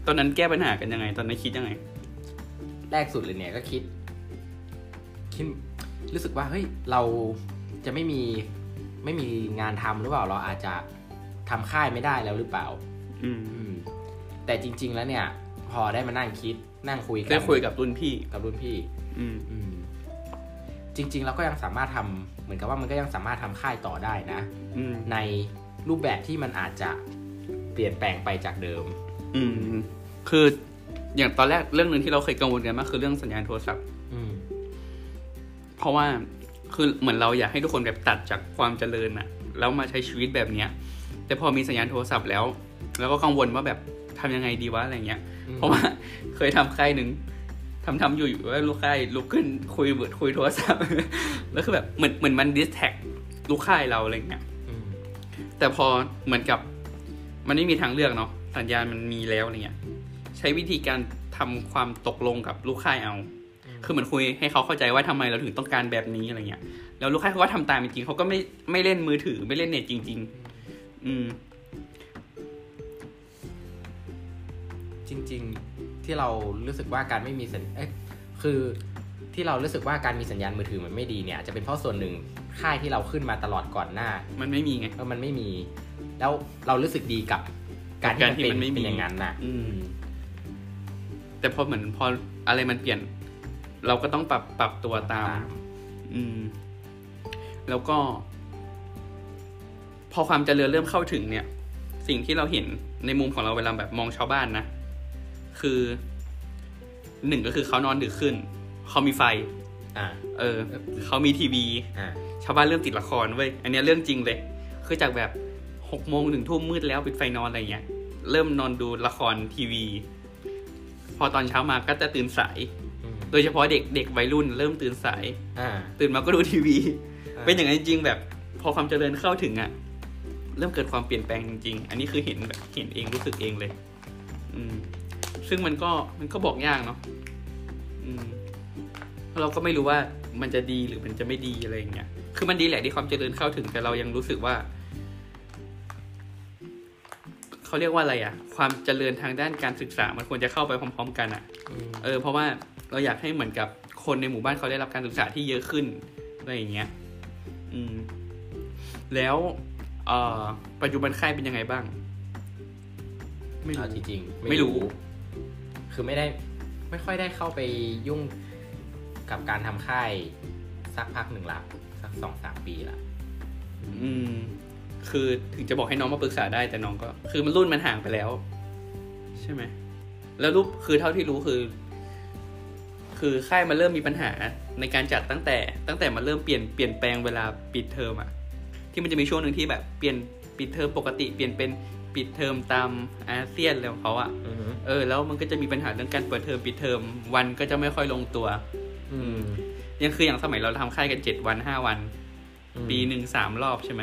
ตอนนั้นแก้ปัญหากันยังไง ตอนนั้นคิดยังไง แรกสุดเลยเนี่ยก็คิด คิดรู้สึกว่าเฮ้ยเราจะไม่มีไม่มีงานทำหรือเปล่า เราอาจจะทำค่ายไม่ได้แล้วหรือเปล่าอืมอืมแต่จริง ๆ แล้วเนี่ย พอได้มานั่งคิดนั่งคุยกันได้คุยกับรุ่นพี่กับรุ่นพี่ อืมอืมจริง ๆ เราก็ยังสามารถทำเหมือนกับว่ามันก็ยังสามารถทำค่ายต่อได้นะอืมใน รูปแบบที่มันอาจจะเปลี่ยนแปลงไปจากเดิม อืม คืออย่างตอนแรกเรื่องหนึ่งที่เราเคยกังวลกันมากคือเรื่องสัญญาณโทรศัพท์อืมเพราะว่าคือเหมือนเราอยากให้ทุกคนแบบตัดจากความเจริญอะแล้วมาใช้ชีวิตแบบเนี้ย แต่พอมีสัญญาณโทรศัพท์แล้ว แล้วก็กังวลว่าแบบทำยังไงดีวะอะไรเงี้ยอืมเพราะว่าเคยทำค่ายหนึ่งทำทำอยู่อยู่ว่าลูกค่ายลุกขึ้นคุยเบิดคุยโทรศัพท์ แล้วคือแบบเหมือนเหมือนมัน distract ลูกค่ายเราอะไรเงี้ยอืม แต่พอเหมือนกับมันไม่มีทางเลือกเนาะสัญญาณมันมีแล้วอะไรเงี้ยใช้วิธีการทำความตกลงกับลูกค่ายเอา คือเหมือนคุยให้เขาเข้าใจว่าทำไมเราถึงต้องการแบบนี้อะไรเงี้ยแล้วลูกค่ายเขาก็ทำตามจริงๆเขาก็ไม่ไม่เล่นมือถือไม่เล่นเน็ตจริง ๆ อืม จริง ๆ ที่เรารู้สึกว่าการไม่มีสัญเอ้ยคือ ที่เรารู้สึกว่าการมีสัญญาณมือถือมันไม่ดีเนี่ยอาจจะเป็นเพราะส่วนหนึ่งค่ายที่เราขึ้นมาตลอดก่อนหน้า มันไม่มีไงเออมันไม่มี แล้วเรารู้สึกดีกับการที่การมันที่เป็นมันไม่มีเป็นอย่างนั้นน่ะอืม แต่พอเหมือนพออะไรมันเปลี่ยน เราก็ต้องปรับปรับตัวตามตาม อืม แล้วก็ พอความเจริญเริ่มเข้าถึงเนี่ย สิ่งที่เราเห็นในมุมของเราเวลาแบบมองชาวบ้านนะคือหนึ่งก็คือเขานอนดึกขึ้น เขามีไฟ อ่า เออ เขามีทีวี อ่า ชาวบ้านเริ่มติดละครเว้ย อันเนี้ยเรื่องจริงเลย คือจากแบบหกโมงถึงทุ่มมืดแล้วปิดไฟนอนอะไรเงี้ย เริ่มนอนดูละครทีวี พอตอนเช้ามาก็จะตื่นสายอืมโดยเฉพาะเด็กเด็กวัยรุ่น เริ่มตื่นสาย อ่า ตื่นมาก็ดูทีวีอ่าเป็นอย่างนั้นจริงๆแบบ พอความเจริญเข้าถึงอะเริ่มเกิดความเปลี่ยนแปลงจริง ๆ อันนี้คือเห็นแบบเห็นเองรู้สึกเองเลย อืม ซึ่งมันก็มันก็บอกยากเนาะ อืม เพราะเราก็ไม่รู้ว่ามันจะดีหรือมันจะไม่ดีอะไรอย่างเงี้ย คือมันดีแหละที่ความเจริญเข้าถึงแต่เรายังรู้สึกว่าเขาเรียกว่าอะไรอะความเจริญทางด้านการศึกษา มันควรจะเข้าไปพร้อม ๆ กันอะอืมเออ เพราะว่าเราอยากให้เหมือนกับคนในหมู่บ้านเขาได้รับการศึกษาที่เยอะขึ้นอะไรอย่างเงี้ย อืม แล้วเอ่อปัจจุบันค่ายเป็นยังไงบ้าง ไม่รู้เอาจริงๆไม่รู้ คือไม่ได้ ไม่ค่อยได้เข้าไปยุ่ง กับการทำค่ายสักพักหนึ่งละสักสองสามปีละอืม คือถึงจะบอกให้น้องมาปรึกษาได้แต่น้องก็ คือมันรุ่นมันห่างไปแล้ว ใช่ไหมแล้วรูปคือเท่าที่รู้คือ คือค่ายมันเริ่มมีปัญหาในการจัดตั้งแต่ ตั้งแต่มันเริ่มเปลี่ยนเปลี่ยนแปลงเวลาปิดเทอมอะที่มันจะมีช่วงหนึ่งที่แบบเปลี่ยนปิดเทอมปกติเปลี่ยนเป็นปิดเทอมตามอาเซียนอะไรของเขาอะอืมเออ แล้วมันก็จะมีปัญหาเรื่องการเปิดเทอมปิดเทอมวันก็จะไม่ค่อยลงตัว อืมยังคืออย่างสมัยเราทำค่ายกันเจ็ดวันห้าวัน ปีหนึ่งสามรอบใช่ไหม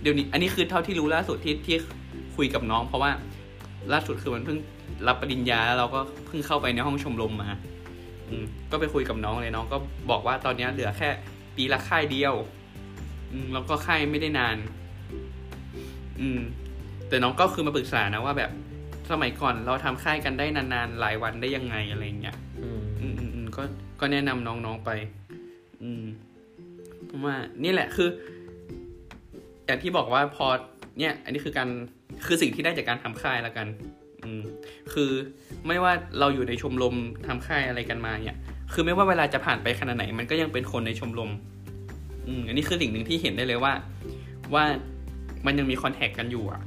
เดี๋ยวนี้ อันนี้คือเท่าที่รู้ล่าสุดที่ที่คุยกับน้อง เพราะว่าล่าสุดคือมันเพิ่งรับปริญญาแล้วเราก็เพิ่งเข้าไปในห้องชมรมมา อืม ก็ไปคุยกับน้องเลยน้องก็บอกว่าตอนนี้เหลือแค่ปีละค่ายเดียว อือืมแล้วก็ค่ายไม่ได้นาน อืม แต่น้องก็คือมาปรึกษานะว่าแบบสมัยก่อนเราทำค่ายกันได้นานๆหลายวันได้ยังไงอะไรเงี้ย อืมอืมอืมอืมก็ ก็แนะนำน้องๆไป อืมผมว่านี่แหละคือ อย่างที่บอกว่าพอเนี่ย อันนี้คือการคือสิ่งที่ได้จากการทำค่ายแล้วกัน อืม คือไม่ว่าเราอยู่ในชมรมทำค่ายอะไรกันมาเนี่ย คือไม่ว่าเวลาจะผ่านไปขนาดไหน มันก็ยังเป็นคนในชมรม อืม อันนี้คือสิ่งหนึ่งที่เห็นได้เลยว่า ว่ามันยังมีคอนแทคกันอยู่อะ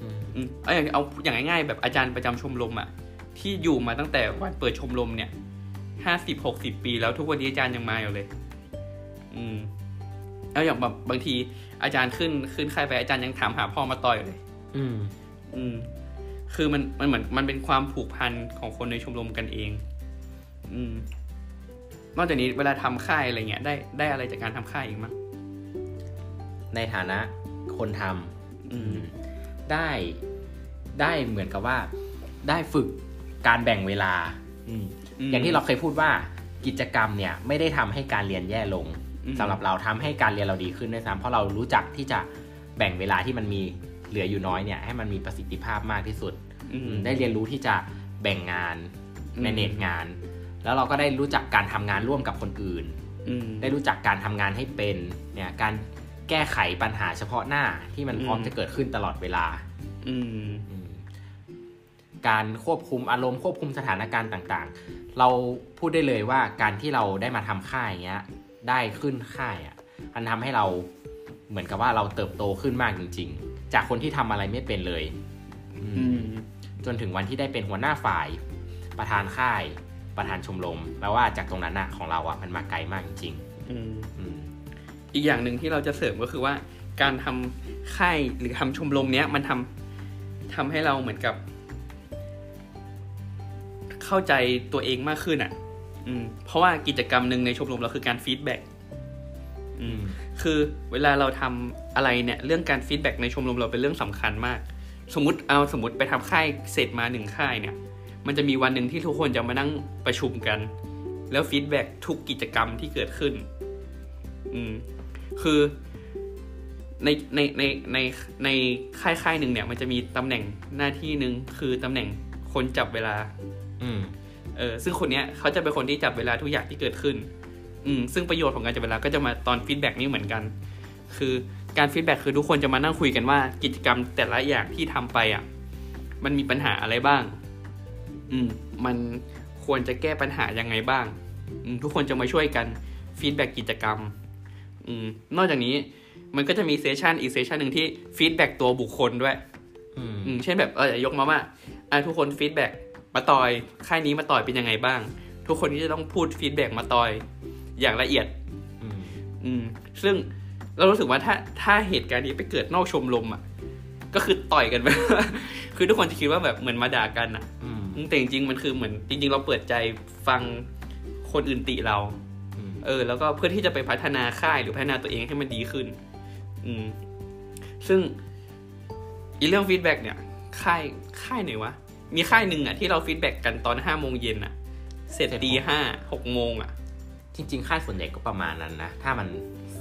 อืมอืมเอาอย่างเอาอย่างง่ายๆแบบอาจารย์ประจำชมรมอะที่อยู่มาตั้งแต่วันเปิดชมรมเนี่ย ห้าสิบหกสิบปี แล้วทุกวันนี้อาจารย์ยังมาอยู่เลย อืมแล้วอย่างแบบบางทีอาจารย์ขึ้นขึ้นค่ายไปอาจารย์ยังถามหาพ่อมาต่อยเลย อืม อืม คือมันมันเหมือนมันเป็นความผูกพันของคนในชมรมกันเอง อืม นอกจากนี้เวลาทำค่ายอะไรเงี้ย ได้ได้อะไรจากการทำค่ายอีกมั้งในฐานะคนทำอืม ได้ได้เหมือนกับว่า ได้ฝึกการแบ่งเวลา อืมม อย่างที่เราเคยพูดว่ากิจกรรมเนี่ยไม่ได้ทำให้การเรียนแย่ลงอืมสำหรับเราทำให้การเรียนเราดีขึ้นด้วยซ้ำเพราะเรารู้จักที่จะแบ่งเวลาที่มันมีเหลืออยู่น้อยเนี่ยให้มันมีประสิทธิภาพมากที่สุดอืมได้เรียนรู้ที่จะแบ่งงานอืมในเนตงาน แล้วเราก็ได้รู้จักการทำงานร่วมกับคนอื่นอืมได้รู้จักการทำงานให้เป็นเนี่ยการแก้ไขปัญหาเฉพาะหน้าที่มันพร้อมอืมจะเกิดขึ้นตลอดเวลาอืมอืมการควบคุมอารมณ์ควบคุมสถานการณ์ต่างๆ เราพูดได้เลยว่าการที่เราได้มาทำค่ายอย่างเงี้ย ได้ขึ้นค่ายอะมันทำให้เราเหมือนกับว่าเราเติบโตขึ้นมากจริง ๆ จากคนที่ทำอะไรไม่เป็นเลยอืมอืมจนถึงวันที่ได้เป็นหัวหน้าฝ่าย ประธานค่าย ประธานชมรมแปลว่าจากตรงนั้นนะของเราอะมันมาไกลมากจริงอืมๆอืมอีกอย่างหนึ่งที่เราจะเสริมก็คือว่า การทำค่ายหรือทำชมรมเนี้ยมันทำทำให้เราเหมือนกับ เข้าใจตัวเองมากขึ้นอะ อืม เพราะว่ากิจกรรมหนึ่งในชมรมเราคือการ feedback อืม คือเวลาเราทำอะไรเนี่ย เรื่องการ feedback ในชมรมเราเป็นเรื่องสำคัญมาก สมมติเอาสมมติไปทำค่ายเสร็จมาหนึ่งค่ายเนี่ย มันจะมีวันหนึ่งที่ทุกคนจะมานั่งประชุมกัน แล้ว feedback ทุกกิจกรรมที่เกิดขึ้น อืม คือในในในในในค่ายค่ายหนึ่งเนี่ย มันจะมีตำแหน่งหน้าที่หนึ่งคือตำแหน่งคนจับเวลา อืมเออซึ่งคนเนี้ยเขาจะเป็นคนที่จับเวลาทุกอย่างที่เกิดขึ้น อืมซึ่งประโยชน์ของการจับเวลาก็จะมาตอน feedback นี้เหมือนกัน คือการ feedback คือทุกคนจะมานั่งคุยกันว่ากิจกรรมแต่ละอย่างที่ทำไปอะ มันมีปัญหาอะไรบ้าง อืม มันควรจะแก้ปัญหายังไงบ้างอืมทุกคนจะมาช่วยกัน feedback กิจกรรม อืม นอกจากนี้มันก็จะมี session อีก session หนึ่งที่ feedback ตัวบุคคลด้วย อืมอืมเช่นแบบเออยกมาว่าอะทุกคน feedback มาต่อยค่ายนี้มาต่อยเป็นยังไงบ้าง ทุกคนที่จะต้องพูด feedback มาต่อยอย่างละเอียดอืมอืมซึ่งเรารู้สึกว่าถ้าถ้าเหตุการณ์นี้ไปเกิดนอกชมรมอะ ก็คือต่อยกันไปคือทุกคนจะคิดว่าแบบเหมือนมาด่ากันอะอืมอืมแต่จริงๆมันคือเหมือนจริง ๆ เราเปิดใจฟังคนอื่นติเราอืมเออ แล้วก็เพื่อที่จะไปพัฒนาค่ายหรือพัฒนาตัวเองให้มันดีขึ้น อืม ซึ่งอีเรื่อง feedback เนี่ย ค่ายค่ายไหนวะ มีค่ายหนึ่งอะที่เรา feedback กันตอนห้าโมงเย็นอะ เสร็จตีห้าหกโมงอะ จริง ๆ ค่ายส่วนใหญ่ก็ประมาณนั้นนะ ถ้ามัน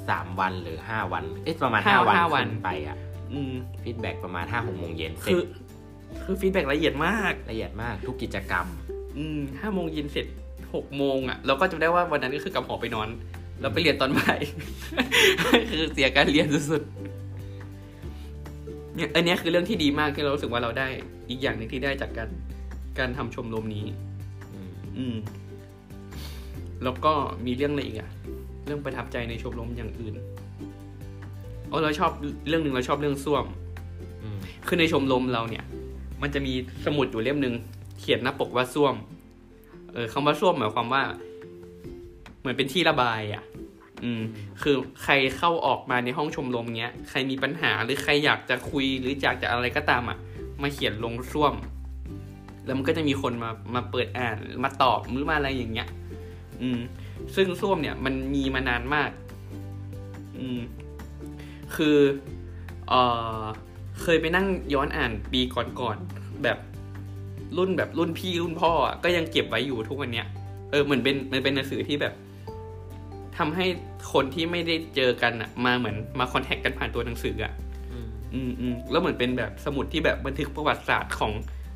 สามวันหรือห้าวัน เอ๊ะประมาณห้าห้าวันห้าวันขึ้นไปอะอืม feedback ประมาณห้าหกโมงเย็นเสร็จ คือ feedback ละเอียดมากละเอียดมากทุกกิจกรรม อืมห้าโมงเย็นเสร็จหกโมงอะเราก็จำได้ว่าวันนั้นก็คือกลับหอไปนอน แล้วไปเรียนตอนบ่ายคือเสียการเรียนสุดๆ เนี่ยอันเนี้ยคือเรื่องที่ดีมากที่เรารู้สึกว่าเราได้อีกอย่างหนึ่งที่ได้จากการการทำชมรมนี้อืมอืมแล้วก็มีเรื่องอะไรอีกอะเรื่องประทับใจในชมรมอย่างอื่นโอ้เราชอบเรื่องหนึ่งเราชอบเรื่องส้วมอืมคือในชมรมเราเนี่ย มันจะมีสมุดอยู่เล่มหนึ่งเขียนหน้าปกว่าส้วม เออคำว่าส้วมหมายความว่า เหมือนเป็นที่ระบายอะ่ะ อืม คือใครเข้าออกมาในห้องชมรมเนี้ย ใครมีปัญหาหรือใครอยากจะคุยหรืออยากจะอะไรก็ตามอะ่ะ มาเขียนลงส้วม แล้วมันก็จะมีคนมา มาเปิดอ่าน มาตอบหรือมาอะไรอย่างเงี้ย อืม ซึ่งส้วมเนี่ยมันมีมานานมาก อืม คือเออเคยไปนั่งย้อนอ่านปีก่อนๆ แบบรุ่นแบบรุ่นพี่รุ่นพ่ออะก็ยังเก็บไว้อยู่ทุกวันเนี้ย เออเหมือนเป็นมันเป็นหนังสือที่แบบ ทำให้คนที่ไม่ได้เจอกันอะมาเหมือนมาคอนแทคกันผ่านตัวหนังสืออะอืมอืมอืมแล้วเหมือนเป็นแบบสมุดที่แบบบันทึกประวัติศาสตร์ของ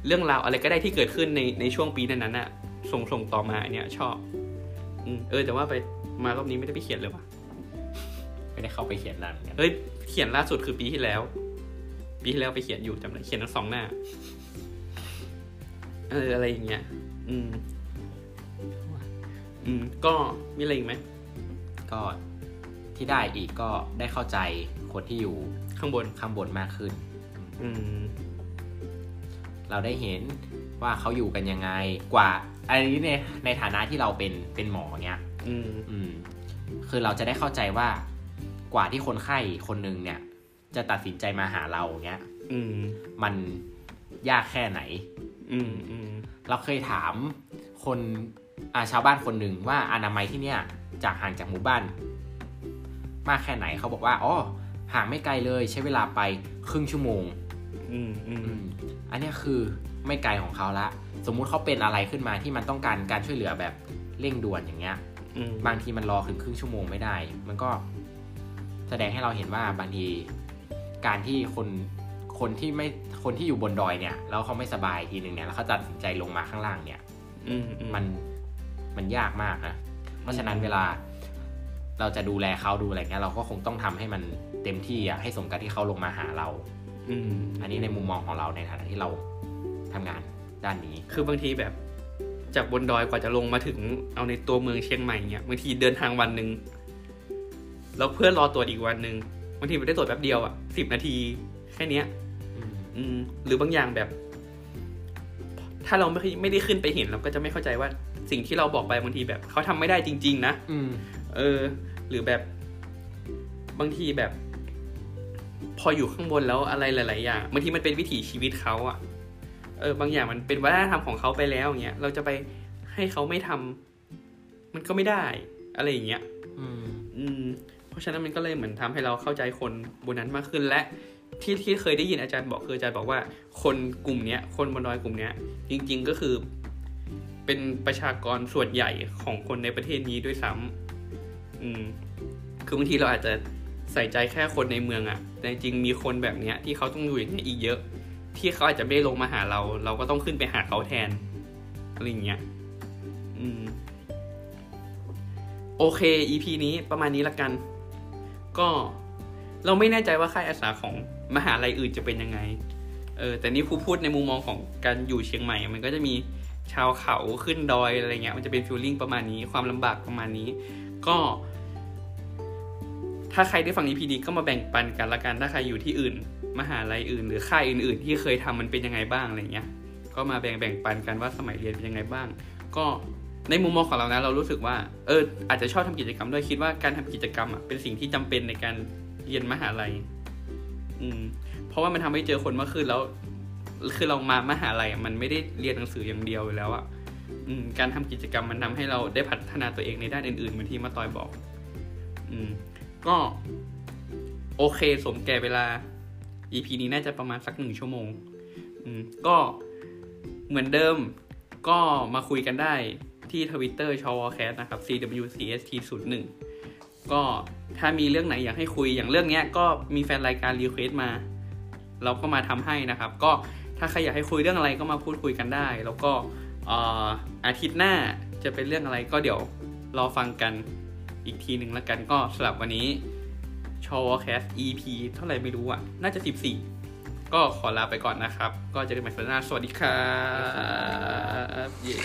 เรื่องราวอะไรก็ได้ที่เกิดขึ้นในในช่วงปีนั้นๆอะส่งส่งต่อมาเนี่ยชอบอืมเออแต่ว่าไปมารอบนี้ไม่ได้ไปเขียนเลยว่ะไม่ได้เข้าไปเขียนนานเหมือนกันเฮ้ยเขียนล่าสุดคือปีที่แล้ว ปีที่แล้วไปเขียนอยู่จำได้เขียนทั้งสองหน้าเอออะไรอย่างเงี้ย อืม อืม ก็มีอะไรอีกไหม ก็ที่ได้อีกก็ได้เข้าใจคนที่อยู่ข้างบนข้างบนมากขึ้น อืม เราได้เห็นว่าเขาอยู่กันยังไงกว่าอันนี้ในในฐานะที่เราเป็นเป็นหมอเนี้ยอืมอืม คือเราจะได้เข้าใจว่ากว่าที่คนไข้คนหนึ่งเนี่ย จะตัดสินใจมาหาเราเนี้ยอืม มันยากแค่ไหน อืมอืมเราเคยถามคนอ่า ชาวบ้านคนหนึ่งว่าอนามัยที่เนี่ยจากห่างจากหมู่บ้าน มากแค่ไหนเขาบอกว่าอ๋อห่างไม่ไกลเลยใช้เวลาไปครึ่งชั่วโมง อืมอืมอืมอันเนี้ยคือไม่ไกลของเขาละ สมมุติเขาเป็นอะไรขึ้นมาที่มันต้องการการช่วยเหลือแบบเร่งด่วนอย่างเงี้ยอืมบางทีมันรอถึงครึ่งชั่วโมงไม่ได้ มันก็แสดงให้เราเห็นว่าบางทีการที่คนคนที่ไม่คนที่อยู่บนดอยเนี่ย แล้วเขาไม่สบายทีหนึ่งเนี่ยแล้วเขาตัดสินใจลงมาข้างล่างเนี่ยอืมอืมัน มันยากมากนะ เพราะฉะนั้นเวลาเราจะดูแลเขาดูอะไรเงี้ยเราก็คงต้องทำให้มันเต็มที่อะให้สมกับที่เขาลงมาหาเรา อืมอันนี้ในมุมมองของเราในฐานะที่เราทำงานด้านนี้ คือบางทีแบบจากบนดอยกว่าจะลงมาถึงเอาในตัวเมืองเชียงใหม่เนี่ยบางทีเดินทางวันหนึ่งแล้วเพื่อนรอตรวจอีกวันหนึ่งบางทีไม่ได้ตรวจแป๊บเดียวอะสิบนาทีแค่เนี้ยอืมหรือบางอย่างแบบ ถ้าเราไม่ไม่ได้ขึ้นไปเห็นเราก็จะไม่เข้าใจว่า สิ่งที่เราบอกไปบางทีแบบเขาทำไม่ได้จริง ๆ นะอืมเออ หรือแบบบางทีแบบ พออยู่ข้างบนแล้วอะไรหลาย ๆ อย่างบางทีมันเป็นวิถีชีวิตเขาอะเออบางอย่างมันเป็นวัฒนธรรมของเขาไปแล้วอย่างเงี้ยเราจะไปให้เขาไม่ทำมันก็ไม่ได้ อะไรอย่างเงี้ยอืมอืมเพราะฉะนั้นมันก็เลยเหมือนทำให้เราเข้าใจคนบนนั้นมากขึ้นและที่ที่เคยได้ยินอาจารย์บอกคืออาจารย์บอกว่าคนกลุ่มเนี้ย คนบนดอยกลุ่มเนี้ย จริง ๆ ก็คือ เป็นประชากรส่วนใหญ่ของคนในประเทศนี้ด้วยซ้ำอืมคือบางทีเราอาจจะใส่ใจแค่คนในเมืองอะแต่จริงมีคนแบบเนี้ยที่เขาต้องอยู่อย่างนี้อีกเยอะ ที่เขาอาจจะไม่ลงมาหาเรา เราก็ต้องขึ้นไปหาเขาแทนอะไรอย่างเงี้ย อืม โอเค EP นี้ประมาณนี้ละกัน ก็เราไม่แน่ใจว่าค่ายอาสาของมหาลัยอื่นจะเป็นยังไง เออ แต่นี่ผู้พูดในมุมมองของการอยู่เชียงใหม่ มันก็จะมี ชาวเขาขึ้นดอยอะไรเงี้ยมันจะเป็นฟิลลิ่งประมาณนี้ความลำบากประมาณนี้ ก็ ถ้าใครได้ฟัง EP นี้ก็มาแบ่งปันกันละกันถ้าใครอยู่ที่อื่น มหาลัยอื่น หรือค่ายอื่น ๆ ที่เคยทำมันเป็นยังไงบ้างอะไรเงี้ยก็มาแบ่งแบ่งปันกันว่าสมัยเรียนเป็นยังไงบ้าง ก็ในมุมมองของเรานะเรารู้สึกว่าเอออาจจะชอบทำกิจกรรมด้วยคิดว่าการทำกิจกรรมอะเป็นสิ่งที่จำเป็นในการเรียนมหาลัย อืมเพราะว่ามันทำให้เจอคนมากขึ้นแล้ว คือเรามามหาลัยมันไม่ได้เรียนหนังสืออย่างเดียวอยู่แล้วอะการทำกิจกรรมมันทำให้เราได้พัฒนาตัวเองในด้านอื่นๆเหมือนที่มาตอยบอก อืม ก็ โอเคสมแก่เวลา EP นี้น่าจะประมาณสักหนึ่งชั่วโมง อืม ก็เหมือนเดิม ก็มาคุยกันได้ที่ทวิตเตอร์ชอวอแคสต์นะครับ CWCST 0 1 ก็ถ้ามีเรื่องไหนอยากให้คุยอย่างเรื่องเนี้ย ก็มีแฟนรายการ request มา เราก็มาทำให้นะครับ ก็ ถ้าใครอยากให้คุยเรื่องอะไรก็มาพูดคุยกันได้ แล้วก็เอ่ออาทิตย์หน้าจะเป็นเรื่องอะไรก็เดี๋ยวรอฟังกันอีกทีหนึ่งแล้วกันก็สำหรับวันนี้ชอวแคส EP เท่าไหร่ไม่รู้อะ น่าจะ 14 ก็ขอลาไปก่อนนะครับ ก็เจะได้ใหม่สัปดาห์หน้าสวัสดีครับเย้